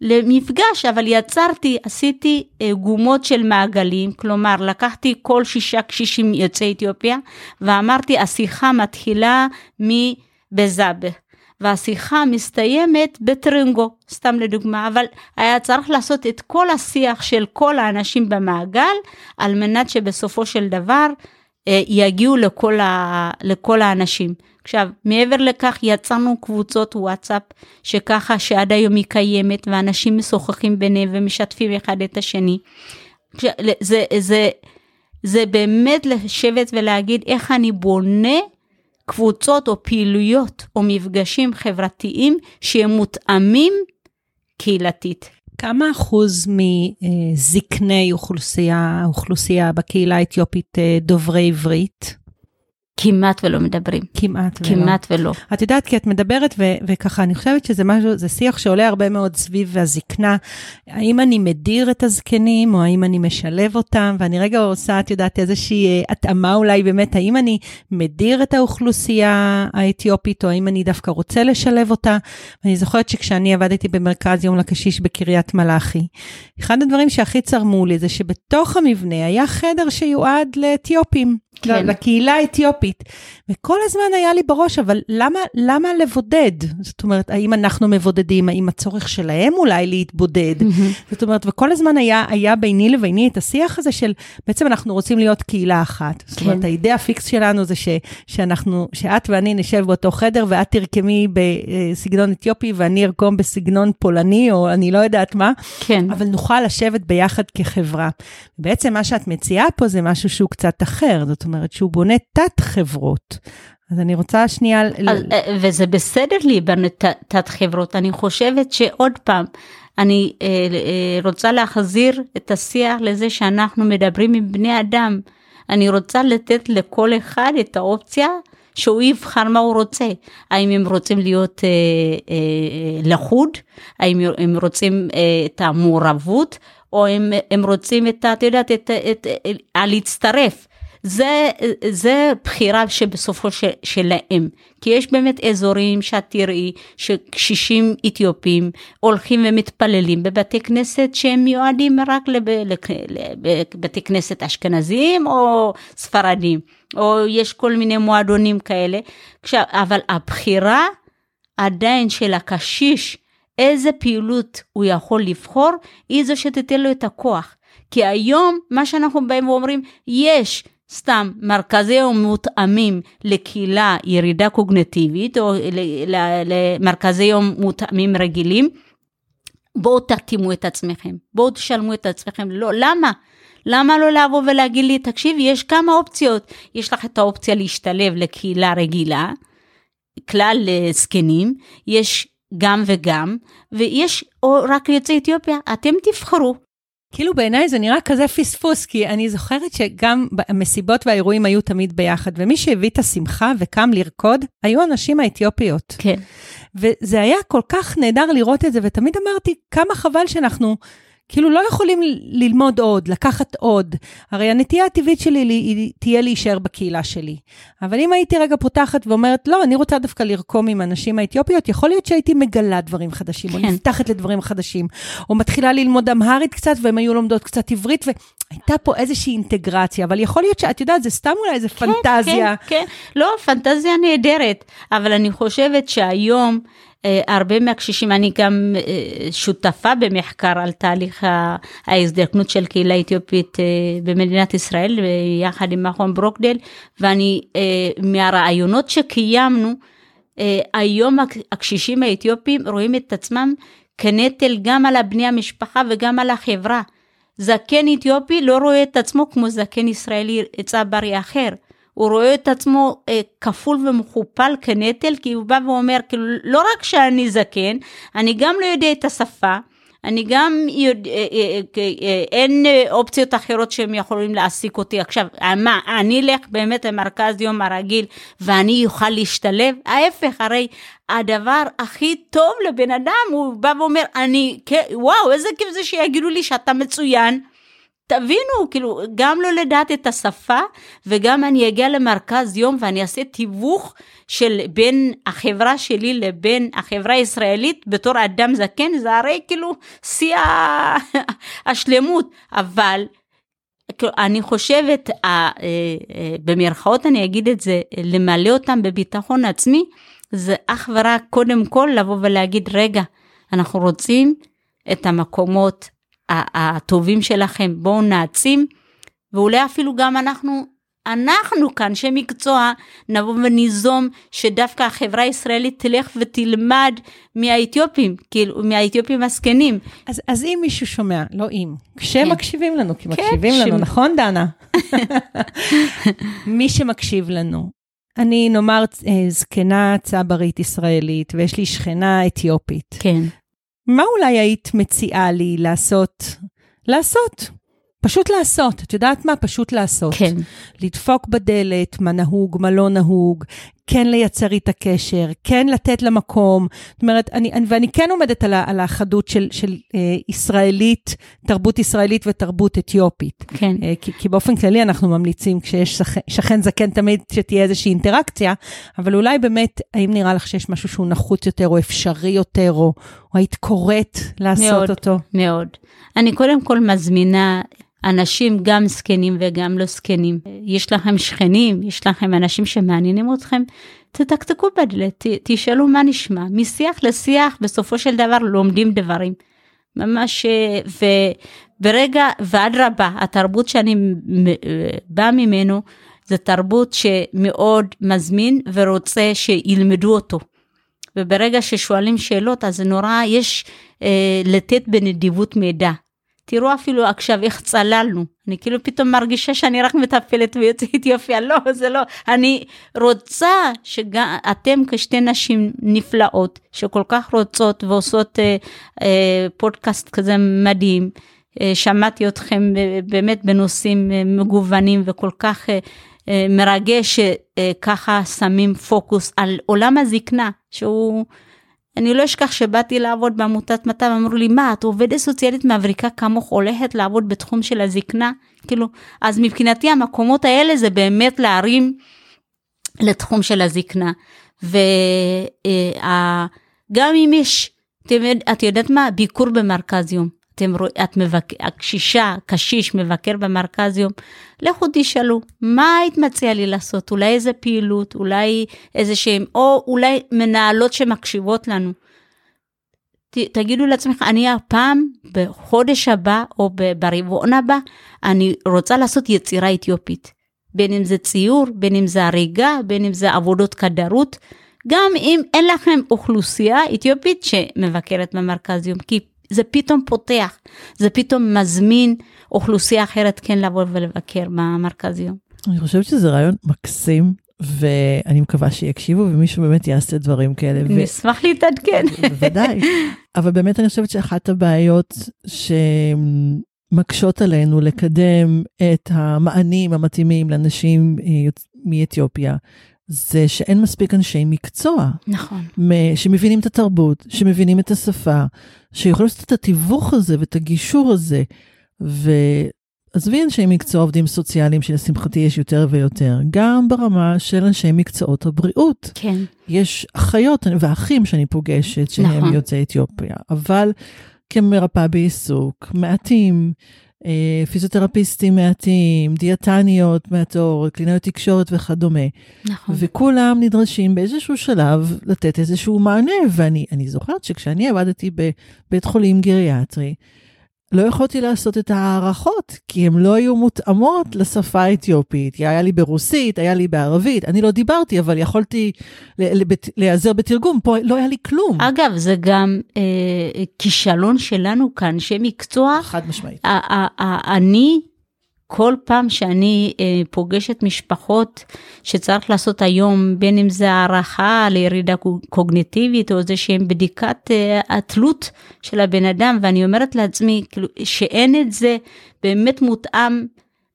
[SPEAKER 3] למפגש, אבל יצרתי, עשיתי גומות של מעגלים, כלומר לקחתי כל שישה קשישים יוצאי אתיופיה ואמרתי השיחה מתחילה מבזאבה. והשיחה מסתיימת בטרינגו, סתם לדוגמה, אבל היה צריך לעשות את כל השיח של כל האנשים במעגל, על מנת שבסופו של דבר אה, יגיעו לכל, ה, לכל האנשים. עכשיו, מעבר לכך יצרנו קבוצות וואטסאפ, שככה שעד היום היא קיימת, ואנשים משוחחים ביניהם ומשתפים אחד את השני. זה, זה, זה באמת לשבת ולהגיד איך אני בונה קבוצות או פעילויות או מפגשים חברתיים שהם מותאמים קהילתית.
[SPEAKER 2] כמה אחוז מזקני אוכלוסייה, אוכלוסייה בקהילה האתיופית דוברי עברית?
[SPEAKER 3] כמעט ולא מדברים.
[SPEAKER 2] כמעט
[SPEAKER 3] ולא. כמעט ולא.
[SPEAKER 2] את יודעת, כי את מדברת, ו- וככה, אני חושבת שזה משהו, זה שיח שעולה הרבה מאוד סביב הזקנה. האם אני מדיר את הזקנים, או האם אני משלב אותם? ואני רגע עושה, את יודעת, איזושהי התאמה אולי באמת, האם אני מדיר את האוכלוסייה האתיופית, או האם אני דווקא רוצה לשלב אותה? ואני זוכרת שכשאני עבדתי במרכז יום לקשיש בקריית מלאכי, אחד הדברים שהכי צרמו לי זה שבתוך המבנה היה חדר שיועד לאתיופים. כן. לקהילה האתיופית. וכל הזמן היה לי בראש, אבל למה, למה לבודד? זאת אומרת, האם אנחנו מבודדים, האם הצורך שלהם אולי להתבודד? Mm-hmm. זאת אומרת, וכל הזמן היה, היה ביני לביני את השיח הזה של, בעצם אנחנו רוצים להיות קהילה אחת. כן. זאת אומרת, האידאה הפיקס שלנו זה ש, שאנחנו, שאת ואני נשב באותו חדר, ואת תרקמי בסגנון אתיופי, ואני ארקום בסגנון פולני, או אני לא יודעת מה.
[SPEAKER 3] כן.
[SPEAKER 2] אבל נוכל לשבת ביחד כחברה. בעצם מה שאת מציעה פה זה משהו שהוא קצת אחר, זאת אומרת שהוא בונה תת חברות. אז אני רוצה שנייה...
[SPEAKER 3] אז, וזה בסדר להיבנות תת חברות, אני חושבת שעוד פעם, אני אה, אה, רוצה להחזיר את השיח לזה שאנחנו מדברים עם בני אדם. אני רוצה לתת לכל אחד את האופציה שהוא יבחר מה הוא רוצה. האם הם רוצים להיות אה, אה, לחוד, האם הם רוצים אה, את המעורבות, או הם, הם רוצים את, את יודעת, את, את, את, את, להצטרף. זה, זה בחירה שבסופו של, שלהם. כי יש באמת אזורים שאת תראי שקשישים אתיופים הולכים ומתפללים בבתי כנסת שהם מיועדים רק לבתי כנסת אשכנזיים או ספרדים, או יש כל מיני מועדונים כאלה. אבל הבחירה עדיין של הקשיש, איזה פעילות הוא יכול לבחור, היא זו שתיתן לו את הכוח. כי היום מה שאנחנו באים ואומרים, יש סתם מרכזי יום מותאמים לקהילה ירידה קוגנטיבית או למרכזי יום מותאמים רגילים, בואו תתאימו את עצמכם, בואו תשלמו את עצמכם, לא, למה? למה לא לבוא ולהגיד לי, תקשיב, יש כמה אופציות, יש לך את האופציה להשתלב לקהילה רגילה, כלל זקנים, יש גם וגם, ויש או רק ליוצאי אתיופיה, אתם תבחרו.
[SPEAKER 2] כאילו בעיניי זה נראה כזה פספוס, כי אני זוכרת שגם המסיבות והאירועים היו תמיד ביחד, ומי שהביא את השמחה וקם לרקוד, היו הנשים האתיופיות.
[SPEAKER 3] כן.
[SPEAKER 2] וזה היה כל כך נהדר לראות את זה, ותמיד אמרתי, כמה חבל שאנחנו... כאילו לא יכולים ללמוד עוד, לקחת עוד. הרי הנטייה הטבעית שלי היא תהיה להישאר בקהילה שלי. אבל אם הייתי רגע פותחת ואומרת, לא, אני רוצה דווקא לרקום עם הנשים האתיופיות, יכול להיות שהייתי מגלה דברים חדשים, כן. או נפתחת לדברים חדשים, או מתחילה ללמוד אמהרית קצת, והן היו לומדות קצת עברית, והייתה פה איזושהי אינטגרציה, אבל יכול להיות שאת יודעת, זה סתם אולי איזה כן, פנטזיה.
[SPEAKER 3] כן, כן, לא, פנטזיה נהדרת, אבל אני חושבת שהיום... אה, הרבה מהקשישים, אני גם אה, שותפה במחקר על תהליך ההזדקנות של קהילה אתיופית אה, במדינת ישראל, יחד עם מכון ברוקדל, ואני, מהרעיונות שקיימנו, היום הקשישים האתיופים רואים את עצמם כנטל גם על בני המשפחה וגם על החברה. זקן אתיופי לא רואה את עצמו כמו זקן ישראלי צברי אחר. הוא רואה את עצמו אה, כפול ומכופל כנטל, כי הוא בא ואומר, כאילו, לא רק שאני זקן, אני גם לא יודע את השפה, אני גם יודע, אה, אה, אה, אה, אין אופציות אחרות שהם יכולים להעסיק אותי. עכשיו, מה, אני אלך באמת למרכז יום הרגיל ואני אוכל להשתלב? ההפך, הרי הדבר הכי טוב לבן אדם, הוא בא ואומר, אני, וואו, איזה כיף זה שיגידו לי שאתה מצוין. תבינו, כאילו, גם לא לדעת את השפה, וגם אני אגיע למרכז יום ואני אעשה תיווך של בין החברה שלי לבין החברה הישראלית בתור אדם זקן, זה הרי כאילו שיא [laughs] השלמות, אבל כאילו, אני חושבת, אה, אה, במרכאות אני אגיד את זה, למלא אותם בביטחון עצמי, זה אך ורק קודם כל לבוא ולהגיד, רגע, אנחנו רוצים את המקומות הטובים שלכם, בואו נעצים, ואולי אפילו גם אנחנו, אנחנו כאן, אנשי מקצוע, נבוא וניזום שדווקא החברה הישראלית תלך ותלמד מהאתיופים, כאילו, מהאתיופים הזקנים.
[SPEAKER 2] אז, אז אם מישהו שומע, לא אם, כשמקשיבים כן. לנו, כי כן, מקשיבים ש... לנו, נכון דנה? [laughs] מי שמקשיב לנו, אני נאמר אה, זקנה צברית ישראלית, ויש לי שכנה אתיופית.
[SPEAKER 3] כן.
[SPEAKER 2] מה אולי היית מציעה לי לעשות? לעשות. פשוט לעשות, את יודעת מה? פשוט לעשות.
[SPEAKER 3] כן.
[SPEAKER 2] לדפוק בדלת, מה נהוג, מה לא נהוג, כן לייצר איתה קשר, כן לתת לה מקום. זאת אומרת, אני, אני, ואני כן עומדת על, על החדות של, של אה, ישראלית, תרבות ישראלית ותרבות אתיופית.
[SPEAKER 3] כן.
[SPEAKER 2] אה, כי, כי באופן כללי אנחנו ממליצים, כשיש שכן, שכן זקן תמיד שתהיה איזושהי אינטראקציה, אבל אולי באמת, האם נראה לך שיש משהו שהוא נחוץ יותר, או אפשרי יותר, או, או היית קוראת לעשות
[SPEAKER 3] מאוד,
[SPEAKER 2] אותו?
[SPEAKER 3] מאוד. אני קודם כל מזמינה אנשים גם זקנים וגם לא זקנים. יש לכם שכנים, יש לכם אנשים שמעניינים אתכם, תתקתקו בדלת, תשאלו מה נשמע. משיח לשיח בסופו של דבר לומדים דברים. ממש, וברגע, ואדרבה, התרבות שאני באה ממנו, זה תרבות שמאוד מזמין ורוצה שילמדו אותו. וברגע ששואלים שאלות, אז נורא יש אה, לתת בנדיבות מידע. תראו אפילו עכשיו איך צללנו, אני כאילו פתאום מרגישה שאני רק מטפלת ביוצאי אתיופיה, [laughs] לא, זה לא, אני רוצה שגם אתם כשתי נשים נפלאות, שכל כך רוצות ועושות אה, אה, פודקאסט כזה מדהים, אה, שמעתי אתכם אה, באמת בנושאים אה, מגוונים וכל כך אה, אה, מרגש שככה אה, שמים פוקוס על עולם הזקנה, שהוא... אני לא אשכח שבאתי לעבוד בעמותת מט"ב, אמרו לי, מה, את עובדת סוציאלית מאבריקה כמוך הולכת לעבוד בתחום של הזקנה? כאילו, אז מבחינתי המקומות האלה זה באמת להרים לתחום של הזקנה. וגם אה, אם יש, את יודעת מה, ביקור במרכז יום. אתם רואים, את מבק... הקשישה, קשיש מבקר במרכז יום, לכו תשאלו, מה היית מציעה לי לעשות? אולי איזה פעילות, אולי איזה שהם, או אולי מנהלות שמקשיבות לנו. ת, תגידו לעצמך, אני הפעם, בחודש הבא או ברבעון הבא, אני רוצה לעשות יצירה אתיופית. בין אם זה ציור, בין אם זה הריגה, בין אם זה עבודות כדרות. גם אם אין לכם אוכלוסייה אתיופית שמבקרת במרכז יום, כי זה פתאום פותח, זה פתאום מזמין אוכלוסייה אחרת כן לבוא ולבקר במרכז יום.
[SPEAKER 1] אני חושבת שזה רעיון מקסים, ואני מקווה שיקשיבו ומישהו באמת יעשה דברים כאלה.
[SPEAKER 3] אני אשמח להתעדכן.
[SPEAKER 1] בוודאי. [laughs] אבל באמת אני חושבת שאחת הבעיות שמקשות עלינו לקדם את המענים המתאימים לאנשים אה, מאתיופיה, זה שאין מספיק אנשי מקצוע.
[SPEAKER 3] נכון.
[SPEAKER 1] שמבינים את התרבות, שמבינים את השפה, שיכולים לעשות את התיווך הזה ואת הגישור הזה. ועזבי אנשי מקצוע עובדים סוציאליים, שלשמחתי יש יותר ויותר, גם ברמה של אנשי מקצועות הבריאות.
[SPEAKER 3] כן.
[SPEAKER 1] יש אחיות ואחים שאני פוגשת שהם נכון. יוצאי אתיופיה, אבל כמרפאה בעיסוק, מעטים. אה, פיזיותרפיסטים מעטים, דיאטניות מעטות, קלינאיות תקשורת וכדומה.
[SPEAKER 3] נכון.
[SPEAKER 1] וכולם נדרשים באיזשהו שלב לתת איזשהו מענה, ואני זוכרת שכשאני עבדתי בבית חולים גריאטרי, לא יכולתי לעשות את ההערכות, כי הן לא היו מותאמות לשפה האתיופית. היה לי ברוסית, היה לי בערבית, אני לא דיברתי, אבל יכולתי להיעזר בתרגום, פה לא היה לי כלום.
[SPEAKER 3] אגב, זה גם אה, כישלון שלנו כאנשי מקצוע.
[SPEAKER 1] חד משמעית.
[SPEAKER 3] אני כל פעם שאני אה, פוגשת משפחות שצריך לעשות היום, בין אם זה הערכה לירידה קוגניטיבית או איזה שהם בדיקת אה, התלות של הבן אדם, ואני אומרת לעצמי, כאילו, שאין את זה באמת מותאם,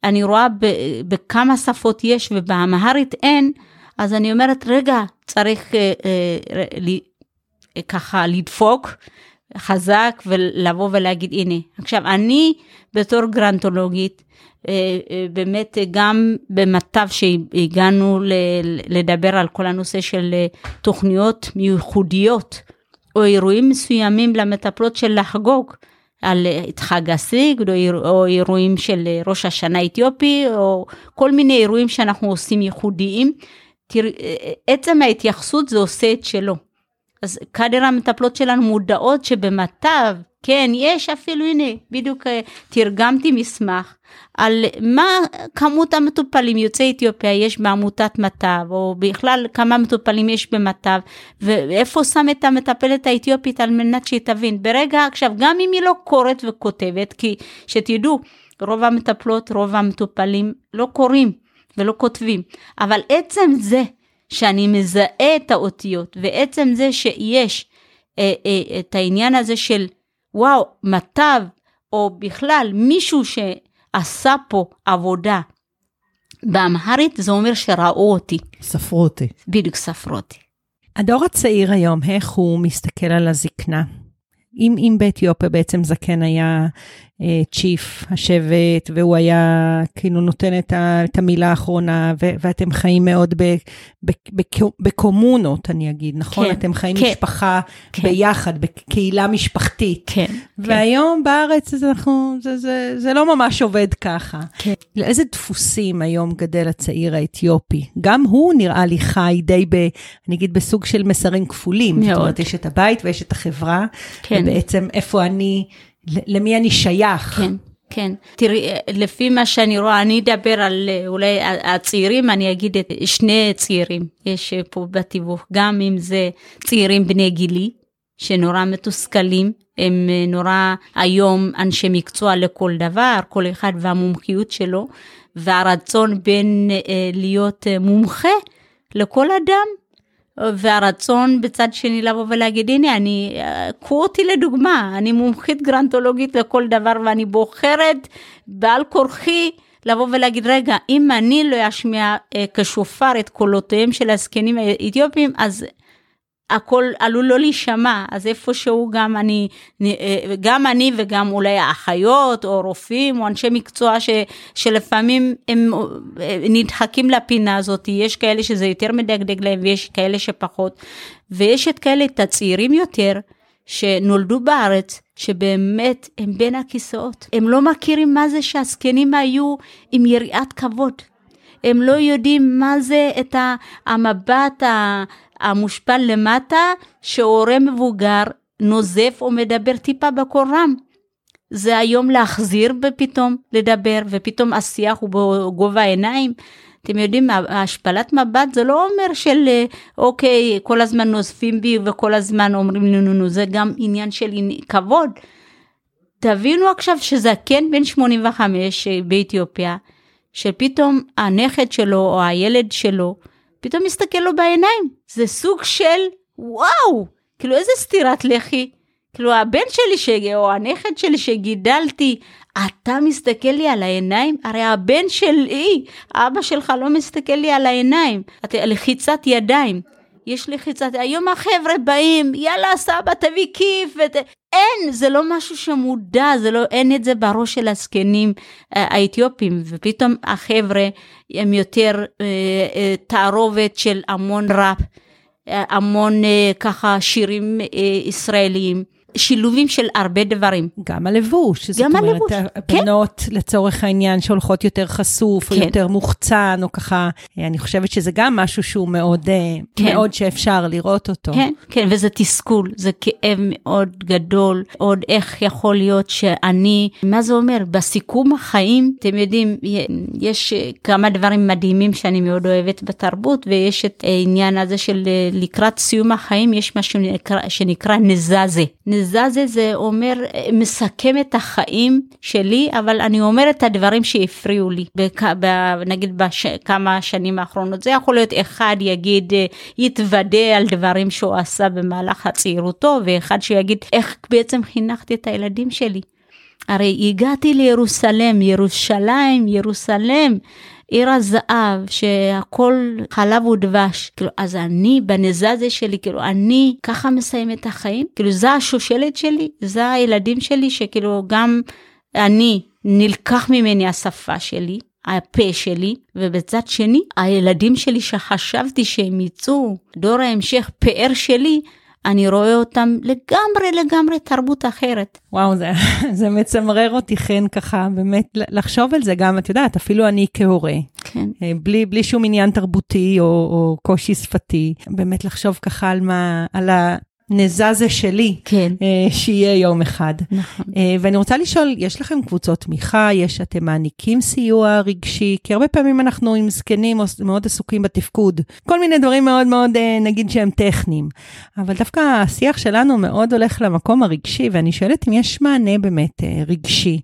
[SPEAKER 3] אני רואה ב, בכמה שפות יש ובאמהרית אין, אז אני אומרת, רגע, צריך אה, אה, לי, אה, ככה לדפוק. חזק ולבוא ולהגיד הנה עכשיו אני בתור גרנטולוגית באמת גם במצב שהגענו לדבר על כל הנושא של אה, תוכניות מיוחדיות או אירועים מסוימים למטפלות של לחגוג. על את חג הסיגד או אירועים של ראש השנה האתיופי או כל מיני אירועים שאנחנו עושים ייחודיים. תראה, עצם ההתייחסות זה עושה את שלו. אז קאדר המטפלות שלנו מודעות שבמטב, כן, יש אפילו, הנה, בדיוק אה, תרגמתי מסמך על מה כמות המטופלים יוצאי אתיופיה יש בעמותת מטב, או בכלל כמה מטופלים יש במטב, ואיפה שם את המטפלת האתיופית על מנת שהיא תבין. ברגע, עכשיו, גם אם היא לא קוראת וכותבת, כי שתדעו, רוב המטפלות, רוב המטופלים לא קוראים ולא כותבים, אבל עצם זה שאני מזהה את האותיות, ועצם זה שיש אה, אה, את העניין הזה של וואו, מטב, או בכלל מישהו שעשה פה עבודה באמהרית, זה אומר שראו אותי.
[SPEAKER 1] ספרו אותי.
[SPEAKER 3] בדיוק, ספרו אותי.
[SPEAKER 2] הדור הצעיר היום, איך הוא מסתכל על הזקנה? אם, אם באתיופיה בעצם זקן היה צ'יף השבט, והוא היה כאילו נותן את, ה, את המילה האחרונה, ו, ואתם חיים מאוד ב, ב, ב, בקומונות, אני אגיד, נכון?
[SPEAKER 3] כן,
[SPEAKER 2] אתם חיים
[SPEAKER 3] כן,
[SPEAKER 2] משפחה
[SPEAKER 3] כן.
[SPEAKER 2] ביחד, בקהילה משפחתית.
[SPEAKER 3] כן.
[SPEAKER 2] והיום כן. בארץ זה, אנחנו, זה, זה, זה לא ממש עובד ככה.
[SPEAKER 3] כן.
[SPEAKER 2] לאיזה דפוסים היום גדל הצעיר האתיופי? גם הוא נראה לי חי די, ב, אני אגיד, בסוג של מסרים כפולים.
[SPEAKER 3] מאוד.
[SPEAKER 2] זאת אומרת, יש את הבית ויש את החברה,
[SPEAKER 3] כן.
[SPEAKER 2] ובעצם איפה אני... למי אני שייך.
[SPEAKER 3] כן, כן. תראי, לפי מה שאני רואה, אני אדבר על אולי הצעירים, אני אגיד את שני צעירים יש פה בתיווך, גם אם זה צעירים בני גילי, שנורא מתוסכלים, הם נורא היום אנשי מקצוע לכל דבר, כל אחד והמומחיות שלו, והרצון בין להיות מומחה לכל אדם והרצון בצד שני לבוא ולהגיד הנה אני קחו אותי לדוגמה אני מומחית גרנטולוגית לכל דבר ואני בוחרת בעל כורחי לבוא ולהגיד רגע אם אני לא אשמיע כשופר את קולותיהם של הזקנים האתיופים אז הכל עלול לא להישמע, אז איפשהו גם אני, גם אני וגם אולי האחיות או רופאים או אנשי מקצוע ש, שלפעמים הם נדחקים לפינה הזאת, יש כאלה שזה יותר מדגדג להם ויש כאלה שפחות, ויש את כאלה, את הצעירים יותר, שנולדו בארץ, שבאמת הם בין הכיסאות. הם לא מכירים מה זה שהזקנים היו עם יריעת כבוד. הם לא יודעים מה זה את המבט המושפל למטה, שהורה מבוגר נוזף או מדבר טיפה בקול רם. זה היום להחזיר ופתאום לדבר, ופתאום השיח הוא בגובה העיניים. אתם יודעים, השפלת מבט זה לא אומר של אוקיי, כל הזמן נוזפים בי וכל הזמן אומרים נו נו נו, זה גם עניין של כבוד. תבינו עכשיו שזקן בן 85 באתיופיה, שפתאום הנכד שלו או הילד שלו, פתאום מסתכל לו בעיניים. זה סוג של וואו, כאילו איזה סטירת לחי. כאילו הבן שלי ש... או הנכד שלי שגידלתי, אתה מסתכל לי על העיניים? הרי הבן שלי, אבא שלך לא מסתכל לי על העיניים. לחיצת ידיים. יש לחיצת, היום החבר'ה באים, יאללה סבא תביא כיף, ות... אין, זה לא משהו שמודע, זה לא, אין את זה בראש של הזקנים אה, האתיופים, ופתאום החבר'ה הם יותר אה, אה, תערובת של המון ראפ, המון ככה שירים ישראליים. שילובים של הרבה דברים.
[SPEAKER 2] גם הלבוש,
[SPEAKER 3] גם
[SPEAKER 2] זאת
[SPEAKER 3] הלבוש,
[SPEAKER 2] אומרת, הבנות כן. לצורך העניין שהולכות יותר חשוף, כן. או יותר מוחצן, או ככה, אני חושבת שזה גם משהו שהוא מאוד, כן. מאוד שאפשר לראות אותו.
[SPEAKER 3] כן, כן, וזה תסכול, זה כאב מאוד גדול, עוד איך יכול להיות שאני, מה זה אומר, בסיכום החיים, אתם יודעים, יש כמה דברים מדהימים שאני מאוד אוהבת בתרבות, ויש את העניין הזה של לקראת סיום החיים, יש משהו שנקרא, שנקרא נזזה. זזה זה אומר, מסכם את החיים שלי, אבל אני אומר את הדברים שהפריעו לי, בכ, ב, נגיד בכמה שנים האחרונות. זה יכול להיות אחד יגיד, יתוודה על דברים שהוא עשה במהלך הצעירותו, ואחד שיגיד, איך בעצם חינכתי את הילדים שלי. הרי הגעתי לירוסלם, ירושלים, ירוסלם. עיר הזהב, שהכל חלב ודבש. כאילו, אז אני, בנזזה שלי, כאילו, אני ככה מסיים את החיים? כאילו, זה השושלת שלי, זה הילדים שלי, שכאילו, גם אני, נלקח ממני השפה שלי, הפה שלי, ובצד שני, הילדים שלי שחשבתי שהם יצאו, דור ההמשך, פאר שלי, אני רואה אותם לגמרי לגמרי תרבות אחרת.
[SPEAKER 2] וואו, זה, [laughs] זה מצמרר אותי חן ככה, באמת לחשוב על זה גם, את יודעת, אפילו אני כהורה.
[SPEAKER 3] כן.
[SPEAKER 2] אה, בלי, בלי שום עניין תרבותי או, או קושי שפתי, באמת לחשוב ככה על מה, על ה... נזזה שלי,
[SPEAKER 3] כן.
[SPEAKER 2] אה, שיהיה יום אחד.
[SPEAKER 3] נכון.
[SPEAKER 2] אה, ואני רוצה לשאול, יש לכם קבוצות תמיכה? יש, אתם מעניקים סיוע רגשי? כי הרבה פעמים אנחנו עם זקנים מאוד עסוקים בתפקוד. כל מיני דברים מאוד מאוד, אה, נגיד שהם טכניים. אבל דווקא השיח שלנו מאוד הולך למקום הרגשי, ואני שואלת אם יש מענה באמת רגשי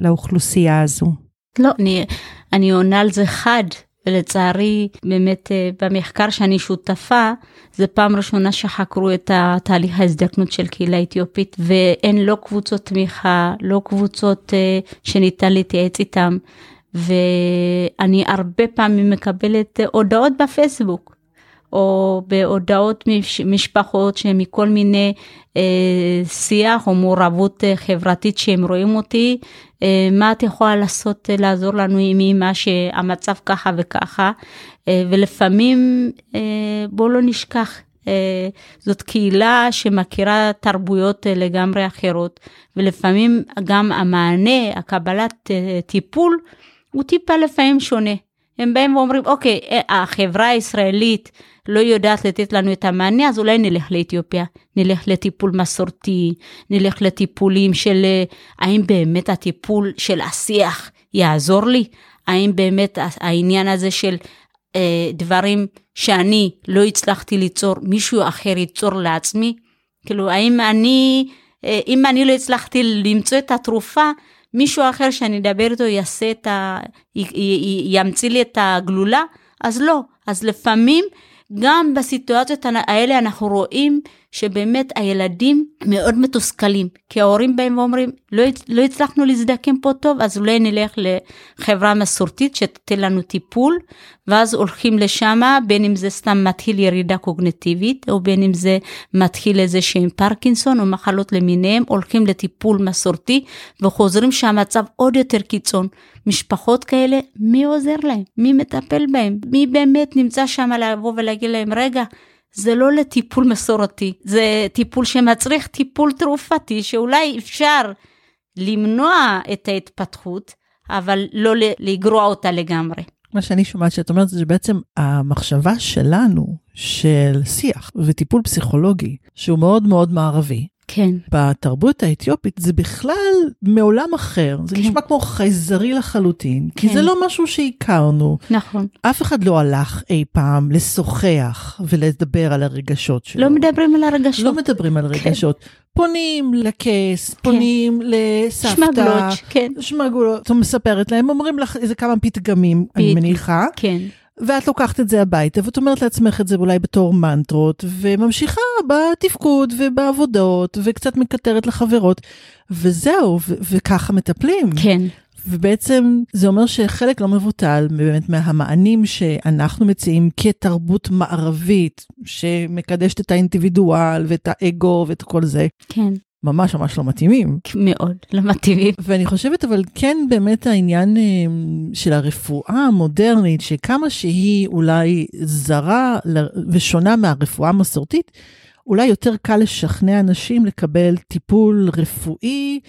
[SPEAKER 2] לאוכלוסייה הזו.
[SPEAKER 3] לא, אני, אני עונה על זה חד. ולצערי באמת אה, במחקר שאני שותפה זה פעם ראשונה שחקרו את התהליך ההזדקנות של קהילה אתיופית ואין לא קבוצות תמיכה לא קבוצות אה, שניתן להתייעץ איתם. ואני הרבה פעמים מקבלת הודעות בפייסבוק או בהודעות משפחות שהן מכל מיני אה, שיח או מעורבות אה, חברתית שהם רואים אותי, אה, מה את יכולה לעשות אה, לעזור לנו עם אמא שהמצב ככה וככה, אה, ולפעמים אה, בואו לא נשכח. אה, זאת קהילה שמכירה תרבויות לגמרי אחרות, ולפעמים גם המענה, הקבלת טיפול, הוא טיפה לפעמים שונה. הם באים ואומרים, אוקיי, החברה הישראלית לא יודעת לתת לנו את המענה, אז אולי נלך לאתיופיה, נלך לטיפול מסורתי, נלך לטיפולים של האם באמת הטיפול של השיח יעזור לי? האם באמת העניין הזה של אה, דברים שאני לא הצלחתי ליצור, מישהו אחר ייצור לעצמי? כאילו, האם אני, אה, אם אני לא הצלחתי למצוא את התרופה, מישהו אחר שאני אדבר איתו יעשה את ה... י, י, ימציא לי את הגלולה? אז לא. אז לפעמים גם בסיטואציות האלה אנחנו רואים שבאמת הילדים מאוד מתוסכלים, כי ההורים באים ואומרים, לא, לא הצלחנו להזדקן פה טוב, אז אולי נלך לחברה מסורתית שתתן לנו טיפול, ואז הולכים לשם, בין אם זה סתם מתחיל ירידה קוגנטיבית, או בין אם זה מתחיל איזה שהם פרקינסון או מחלות למיניהם, הולכים לטיפול מסורתי, וחוזרים שהמצב עוד יותר קיצון. משפחות כאלה, מי עוזר להם? מי מטפל בהם? מי באמת נמצא שם לבוא ולהגיד להם, רגע, זה לא לטיפול מסורתי, זה טיפול שמצריך טיפול תרופתי שאולי אפשר למנוע את ההתפתחות, אבל לא לגרוע אותה לגמרי.
[SPEAKER 1] מה שאני שומעת שאת אומרת זה שבעצם המחשבה שלנו של שיח וטיפול פסיכולוגי שהוא מאוד מאוד מערבי,
[SPEAKER 3] כן.
[SPEAKER 1] בתרבות האתיופית זה בכלל מעולם אחר, זה כן. נשמע כמו חייזרי לחלוטין, כן. כי זה לא משהו שהכרנו.
[SPEAKER 3] נכון.
[SPEAKER 1] אף אחד לא הלך אי פעם לשוחח ולדבר על הרגשות שלו.
[SPEAKER 3] לא מדברים על הרגשות.
[SPEAKER 1] לא מדברים על כן. רגשות. כן. פונים לכס, כן. פונים לסבתא.
[SPEAKER 3] שמגלות, כן.
[SPEAKER 1] שמגלות. את מספרת להם, אומרים לך איזה כמה פתגמים, פית, אני מניחה.
[SPEAKER 3] כן.
[SPEAKER 1] ואת לוקחת את זה הביתה ואת אומרת לעצמך את זה אולי בתור מנטרות וממשיכה בתפקוד ובעבודות וקצת מקטרת לחברות וזהו ו- וככה מטפלים.
[SPEAKER 3] כן.
[SPEAKER 1] ובעצם זה אומר שחלק לא מבוטל באמת מהמענים שאנחנו מציעים כתרבות מערבית שמקדשת את האינדיבידואל ואת האגו ואת כל זה.
[SPEAKER 3] כן.
[SPEAKER 1] ממש ממש לא מתאימים.
[SPEAKER 3] מאוד לא מתאימים.
[SPEAKER 1] ואני חושבת אבל כן באמת העניין אה, של הרפואה המודרנית, שכמה שהיא אולי זרה ושונה מהרפואה המסורתית, אולי יותר קל לשכנע אנשים לקבל טיפול רפואי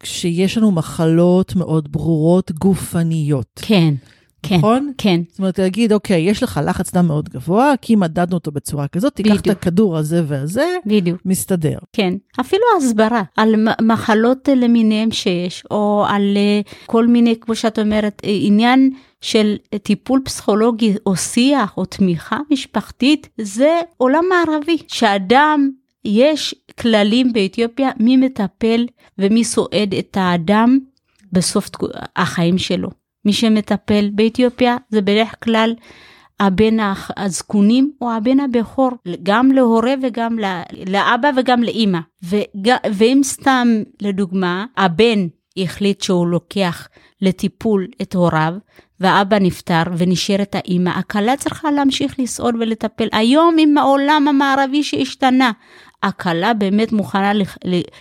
[SPEAKER 1] כשיש לנו מחלות מאוד ברורות גופניות.
[SPEAKER 3] כן. כן,
[SPEAKER 1] נכון?
[SPEAKER 3] כן.
[SPEAKER 1] זאת אומרת, להגיד, אוקיי, יש לך לחץ דם מאוד גבוה, כי מדדנו אותו בצורה כזאת, תיקח בדיוק. את הכדור הזה והזה,
[SPEAKER 3] בדיוק.
[SPEAKER 1] מסתדר.
[SPEAKER 3] כן, אפילו הסברה על מחלות למיניהם שיש, או על אה, כל מיני, כמו שאת אומרת, אה, עניין של טיפול פסיכולוגי או שיח או תמיכה משפחתית, זה עולם מערבי, שאדם יש כללים באתיופיה מי מטפל ומי סועד את האדם בסוף החיים שלו. מי שמטפל באתיופיה זה בדרך כלל הבן הזקונים או הבן הבכור, גם להורה וגם לאבא וגם לאימא. ואם סתם, לדוגמה, הבן החליט שהוא לוקח לטיפול את הוריו, והאבא נפטר ונשארת האימא, הכלה צריכה להמשיך לסעוד ולטפל. היום עם העולם המערבי שהשתנה, הכלה באמת מוכנה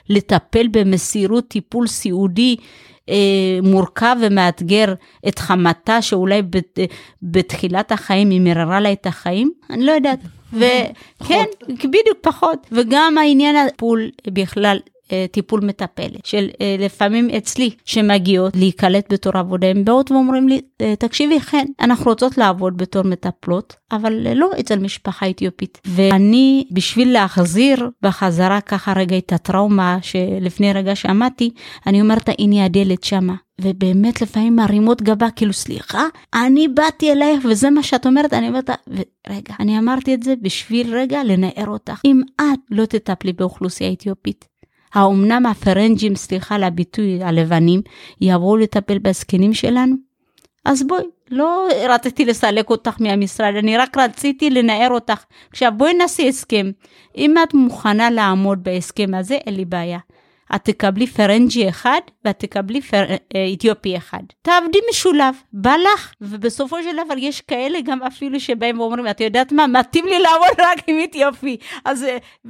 [SPEAKER 3] לטפל במסירות טיפול סיעודי אה, מורכב ומאתגר את חמתה, שאולי בת, בתחילת החיים היא מררה לה את החיים? אני לא יודעת. וכן, בדיוק פחות. וגם העניין הטיפול בכלל, אה, טיפול מטפלת, של אה, לפעמים אצלי, שמגיעות להיקלט בתור עבודה, הן באות ואומרים לי, אה, תקשיבי, כן, אנחנו רוצות לעבוד בתור מטפלות, אבל לא אצל משפחה אתיופית. ואני, בשביל להחזיר בחזרה ככה רגע את הטראומה שלפני רגע שעמדתי, אני אומרת, הנה הדלת שמה. ובאמת לפעמים מרימות גבה, כאילו סליחה, אני באתי אלייך וזה מה שאת אומרת, אני אומרת, רגע, אני אמרתי את זה בשביל רגע לנער אותך. אם את לא תטפלי באוכלוסייה אתיופית, האומנם הפרנג'ים, סליחה על הביטוי, הלבנים, יבואו לטפל בזקנים שלנו? אז בואי, לא רציתי לסלק אותך מהמשרד, אני רק רציתי לנער אותך. עכשיו בואי נעשה הסכם. אם את מוכנה לעמוד בהסכם הזה, אין לי בעיה. את תקבלי פרנג'י אחד ואת תקבלי פר... אה, אתיופי אחד. תעבדי משולב, בא לך, ובסופו של דבר יש כאלה גם אפילו שבאים ואומרים, את יודעת מה, מתאים לי לעבוד רק עם אתיופי. אז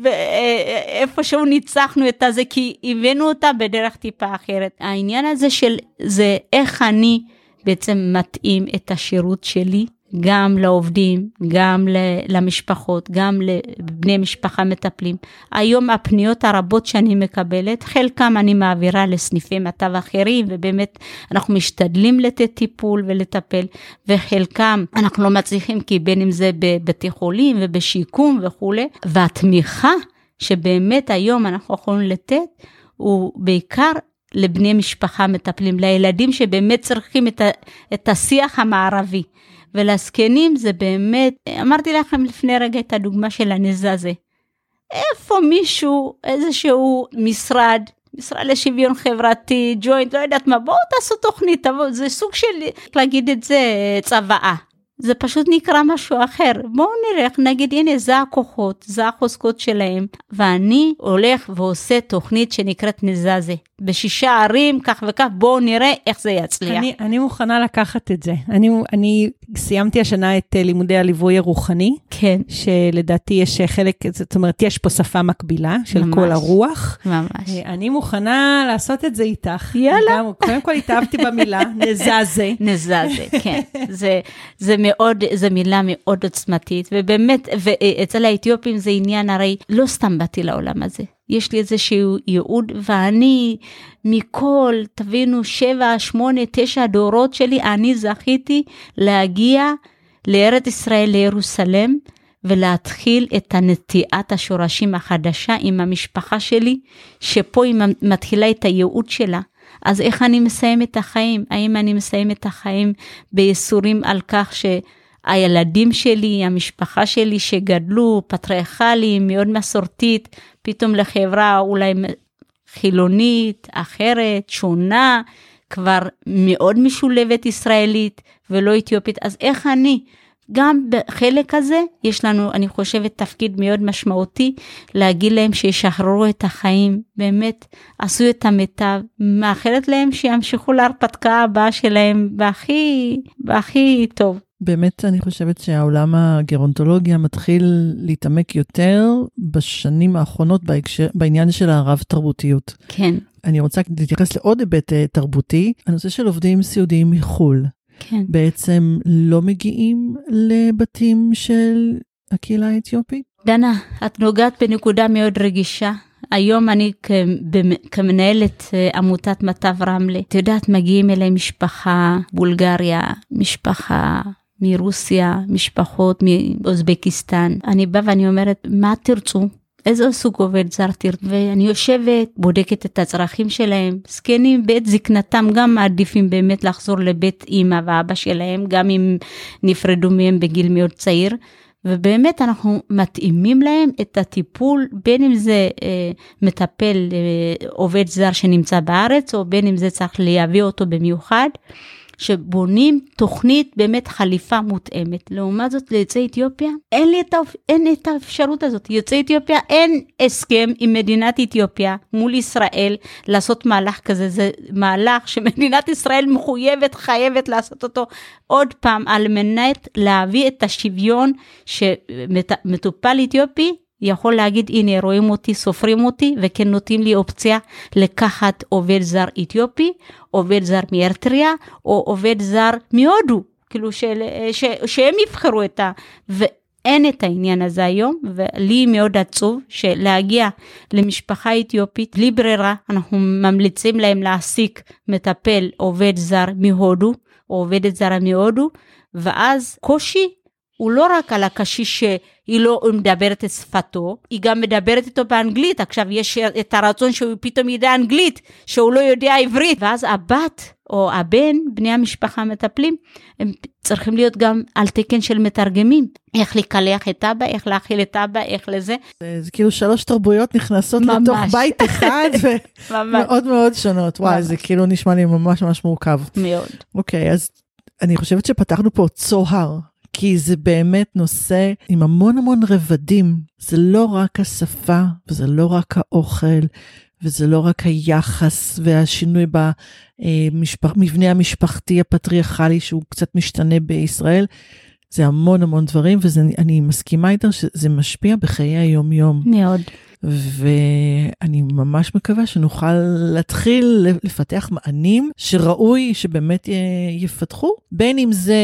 [SPEAKER 3] אה, איפשהו ניצחנו את הזה, כי הבאנו אותה בדרך טיפה אחרת. העניין הזה של זה איך אני בעצם מתאים את השירות שלי גם לעובדים, גם למשפחות, גם לבני משפחה מטפלים. היום הפניות הרבות שאני מקבלת, חלקם אני מעבירה לסניפי מטב אחרים, ובאמת אנחנו משתדלים לתת טיפול ולטפל, וחלקם אנחנו לא מצליחים, כי בין אם זה בבתי חולים ובשיקום וכולי, והתמיכה שבאמת היום אנחנו יכולים לתת, הוא בעיקר לבני משפחה מטפלים, לילדים שבאמת צריכים את, ה, את השיח המערבי. ולזקנים זה באמת, אמרתי לכם לפני רגע את הדוגמה של הנזע הזה. איפה מישהו, איזשהו משרד, משרד לשוויון חברתי, ג'וינט, לא יודעת מה, בואו תעשו תוכנית, תבואו, זה סוג של, להגיד את זה, צוואה. זה פשוט נקרא משהו אחר. בואו נלך, נגיד, הנה, זה הכוחות, זה החוזקות שלהם, ואני הולך ועושה תוכנית שנקראת נזזה. בשישה ערים, כך וכך, בואו נראה איך זה יצליח.
[SPEAKER 2] אני, אני מוכנה לקחת את זה. אני, אני סיימתי השנה את אה, לימודי הליווי הרוחני.
[SPEAKER 3] כן.
[SPEAKER 2] שלדעתי יש חלק, זאת אומרת, יש פה שפה מקבילה של ממש, כל הרוח.
[SPEAKER 3] ממש.
[SPEAKER 2] אה, אני מוכנה לעשות את זה איתך.
[SPEAKER 3] יאללה. גם,
[SPEAKER 2] קודם כל התאהבתי במילה, [laughs] נזזה.
[SPEAKER 3] נזזה, כן. זה, זה מאוד, זו מילה מאוד עוצמתית, ובאמת, ואצל האתיופים זה עניין, הרי לא סתם באתי לעולם הזה. יש לי איזשהו ייעוד, ואני מכל, תבינו, שבע, שמונה, תשע דורות שלי, אני זכיתי להגיע לארץ ישראל, לירוסלם, ולהתחיל את הנטיעת השורשים החדשה עם המשפחה שלי, שפה היא מתחילה את הייעוד שלה. אז איך אני מסיים את החיים? האם אני מסיים את החיים בייסורים על כך שהילדים שלי, המשפחה שלי שגדלו פטריארכליים, מאוד מסורתית, פתאום לחברה אולי חילונית, אחרת, שונה, כבר מאוד משולבת ישראלית ולא אתיופית, אז איך אני? גם בחלק הזה יש לנו, אני חושבת, תפקיד מאוד משמעותי להגיד להם שישחררו את החיים, באמת עשו את המיטב, מאחלת להם שימשיכו להרפתקה הבאה שלהם בהכי, בהכי טוב.
[SPEAKER 1] באמת אני חושבת שהעולם הגרונטולוגיה מתחיל להתעמק יותר בשנים האחרונות בהקשר, בעניין של הרב תרבותיות.
[SPEAKER 3] כן.
[SPEAKER 1] אני רוצה להתייחס לעוד היבט אה, תרבותי, הנושא של עובדים סיעודיים מחו"ל.
[SPEAKER 3] כן.
[SPEAKER 1] בעצם לא מגיעים לבתים של הקהילה האתיופית?
[SPEAKER 3] דנה, את נוגעת בנקודה מאוד רגישה. היום אני כמנהלת אה, עמותת מטב רמלה, את יודעת, מגיעים אליי משפחה בולגריה, משפחה מרוסיה, משפחות מאוזבקיסטן. אני באה ואני אומרת, מה תרצו? איזה סוג עובד זר תרצו? ואני יושבת, בודקת את הצרכים שלהם. זקנים בעת זקנתם גם מעדיפים באמת לחזור לבית אמא ואבא שלהם, גם אם נפרדו מהם בגיל מאוד צעיר. ובאמת אנחנו מתאימים להם את הטיפול, בין אם זה אה, מטפל אה, עובד זר שנמצא בארץ, או בין אם זה צריך להביא אותו במיוחד. שבונים תוכנית באמת חליפה מותאמת. לעומת זאת ליוצאי אתיופיה אין לי את, האופ... אין את האפשרות הזאת. יוצאי אתיופיה אין הסכם עם מדינת אתיופיה מול ישראל לעשות מהלך כזה. זה מהלך שמדינת ישראל מחויבת, חייבת לעשות אותו עוד פעם על מנת להביא את השוויון שמטופל אתיופי יכול להגיד, הנה, רואים אותי, סופרים אותי, וכן נותנים לי אופציה לקחת עובד זר אתיופי, עובד זר מארתריה, או עובד זר מהודו, כאילו של, ש, שהם יבחרו את ה... ואין את העניין הזה היום, ולי מאוד עצוב שלהגיע למשפחה אתיופית, בלי ברירה, אנחנו ממליצים להם להעסיק מטפל עובד זר מהודו, או עובדת זרה מהודו, ואז קושי הוא לא רק על הקשיש שהיא לא מדברת את שפתו, היא גם מדברת איתו באנגלית. עכשיו יש את הרצון שהוא פתאום ידע אנגלית, שהוא לא יודע עברית. ואז הבת או הבן, בני המשפחה המטפלים, הם צריכים להיות גם על תקן של מתרגמים. איך לקלח את אבא, איך להאכיל את אבא, איך לזה.
[SPEAKER 1] זה, זה כאילו שלוש תרבויות נכנסות ממש. לתוך בית אחד, [laughs] ומאוד מאוד שונות. וואי, ממש. זה כאילו נשמע לי ממש ממש מורכב.
[SPEAKER 3] מאוד.
[SPEAKER 1] אוקיי, אז אני חושבת שפתחנו פה צוהר כי זה באמת נושא עם המון המון רבדים. זה לא רק השפה, וזה לא רק האוכל, וזה לא רק היחס והשינוי במבנה המשפחתי הפטריארכלי שהוא קצת משתנה בישראל. זה המון המון דברים, ואני מסכימה איתך שזה משפיע בחיי היום-יום.
[SPEAKER 3] מאוד.
[SPEAKER 1] ואני ממש מקווה שנוכל להתחיל לפתח מענים שראוי שבאמת יפתחו, בין אם זה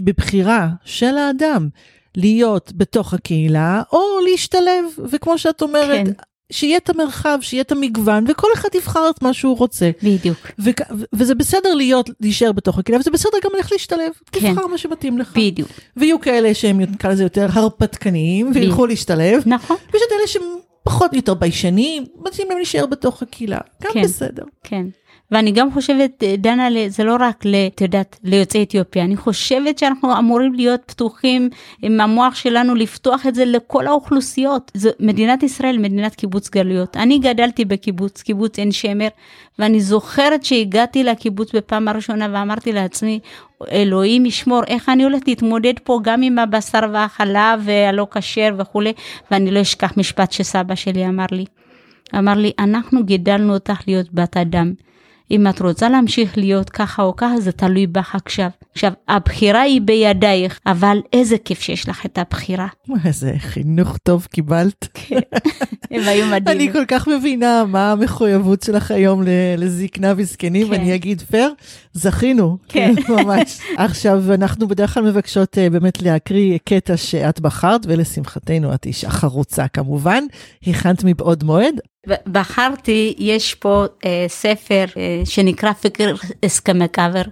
[SPEAKER 1] בבחירה של האדם להיות בתוך הקהילה, או להשתלב, וכמו שאת אומרת, כן. שיהיה את המרחב, שיהיה את המגוון, וכל אחד יבחר את מה שהוא רוצה.
[SPEAKER 3] בדיוק.
[SPEAKER 1] ו- וזה בסדר להיות, להישאר בתוך הקהילה, וזה בסדר גם איך להשתלב. כן. תבחר מה שמתאים לך.
[SPEAKER 3] בדיוק.
[SPEAKER 1] ויהיו כאלה שהם, נקרא לזה יותר הרפתקניים, וילכו להשתלב.
[SPEAKER 3] נכון.
[SPEAKER 1] ויש את אלה שהם פחות יותר ביישנים, מתאים להם להישאר בתוך הקהילה. גם
[SPEAKER 3] כן,
[SPEAKER 1] בסדר.
[SPEAKER 3] כן. ואני גם חושבת, דנה, זה לא רק, את יודעת, ליוצאי אתיופיה, אני חושבת שאנחנו אמורים להיות פתוחים עם המוח שלנו, לפתוח את זה לכל האוכלוסיות. זו, מדינת ישראל, מדינת קיבוץ גלויות. אני גדלתי בקיבוץ, קיבוץ עין שמר, ואני זוכרת שהגעתי לקיבוץ בפעם הראשונה ואמרתי לעצמי, אלוהים ישמור, איך אני הולכת להתמודד פה גם עם הבשר והחלב והלא כשר וכולי, ואני לא אשכח משפט שסבא שלי אמר לי. אמר לי, אנחנו גידלנו אותך להיות בת אדם. אם את רוצה להמשיך להיות ככה או ככה, זה תלוי בך עכשיו. עכשיו, הבחירה היא בידייך, אבל איזה כיף שיש לך את הבחירה.
[SPEAKER 1] איזה חינוך טוב קיבלת.
[SPEAKER 3] כן, הם היו [laughs] מדהימים.
[SPEAKER 1] אני כל כך מבינה מה המחויבות שלך היום לזקנה וזקנים, כן. ואני אגיד פייר, זכינו. [laughs]
[SPEAKER 3] כן. [laughs]
[SPEAKER 1] ממש. עכשיו, אנחנו בדרך כלל מבקשות uh, באמת להקריא קטע שאת בחרת, ולשמחתנו את אישה חרוצה כמובן, הכנת מבעוד מועד,
[SPEAKER 3] בחרתי, יש פה אה, ספר אה, שנקרא פקר הסכמי קאבר.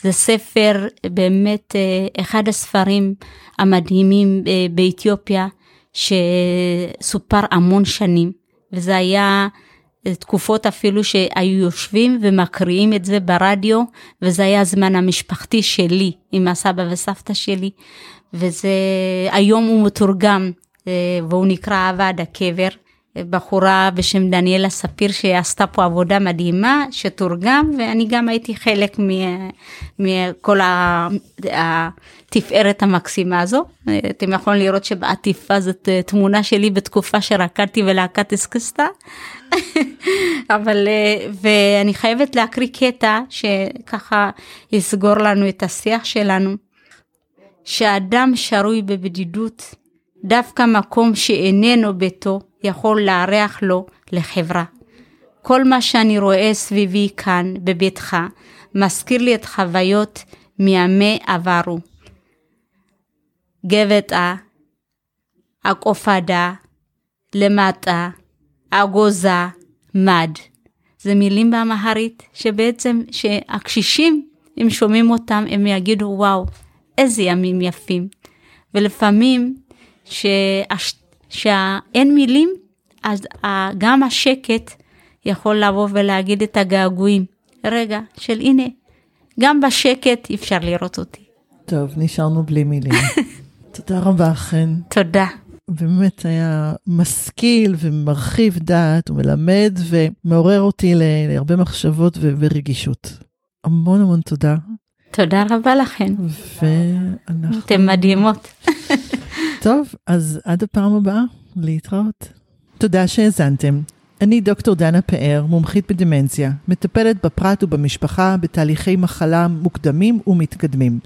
[SPEAKER 3] זה ספר באמת אה, אחד הספרים המדהימים אה, באתיופיה, שסופר המון שנים, וזה היה אה, תקופות אפילו שהיו יושבים ומקריאים את זה ברדיו, וזה היה הזמן המשפחתי שלי עם הסבא וסבתא שלי, וזה, היום הוא מתורגם, אה, והוא נקרא אהבה עד הקבר. בחורה בשם דניאלה ספיר שעשתה פה עבודה מדהימה שתורגם ואני גם הייתי חלק מכל התפארת המקסימה הזו. אתם יכולים לראות שבעטיפה זאת תמונה שלי בתקופה שרקדתי ולהקת אסקסטה. [laughs] אבל ואני חייבת להקריא קטע שככה יסגור לנו את השיח שלנו. שאדם שרוי בבדידות דווקא מקום שאיננו ביתו יכול לארח לו לחברה. כל מה שאני רואה סביבי כאן, בביתך, מזכיר לי את חוויות מימי עברו. גבתה, הקופדה, למטה, אגוזה, מד. זה מילים באמהרית שבעצם שהקשישים, אם שומעים אותם, הם יגידו וואו, איזה ימים יפים. ולפעמים שהש... שאין מילים, אז גם השקט יכול לבוא ולהגיד את הגעגועים. רגע, של הנה, גם בשקט אפשר לראות אותי.
[SPEAKER 1] טוב, נשארנו בלי מילים. [laughs] תודה רבה, חן.
[SPEAKER 3] תודה.
[SPEAKER 1] באמת היה משכיל ומרחיב דעת ומלמד ומעורר אותי להרבה מחשבות ורגישות. המון המון תודה.
[SPEAKER 3] תודה רבה לכן.
[SPEAKER 1] ואנחנו...
[SPEAKER 3] אתן מדהימות. [laughs]
[SPEAKER 1] טוב, אז עד הפעם הבאה, להתראות. תודה שהאזנתם. אני דוקטור דנה פאר, מומחית בדמנציה, מטפלת בפרט ובמשפחה בתהליכי מחלה מוקדמים ומתקדמים.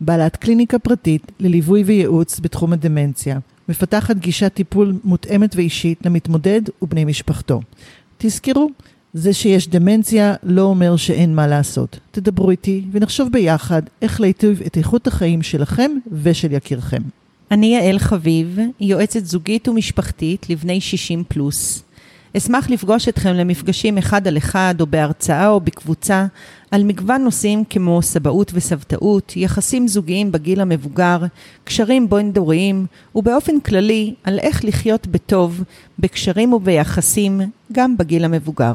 [SPEAKER 1] בעלת קליניקה פרטית לליווי וייעוץ בתחום הדמנציה. מפתחת גישת טיפול מותאמת ואישית למתמודד ובני משפחתו. תזכרו, זה שיש דמנציה לא אומר שאין מה לעשות. תדברו איתי ונחשוב ביחד איך להיטיב את איכות החיים שלכם ושל יקירכם.
[SPEAKER 2] אני יעל חביב, יועצת זוגית ומשפחתית לבני 60 פלוס. אשמח לפגוש אתכם למפגשים אחד על אחד או בהרצאה או בקבוצה על מגוון נושאים כמו סבאות וסבתאות, יחסים זוגיים בגיל המבוגר, קשרים בין-דוריים ובאופן כללי על איך לחיות בטוב, בקשרים וביחסים גם בגיל המבוגר.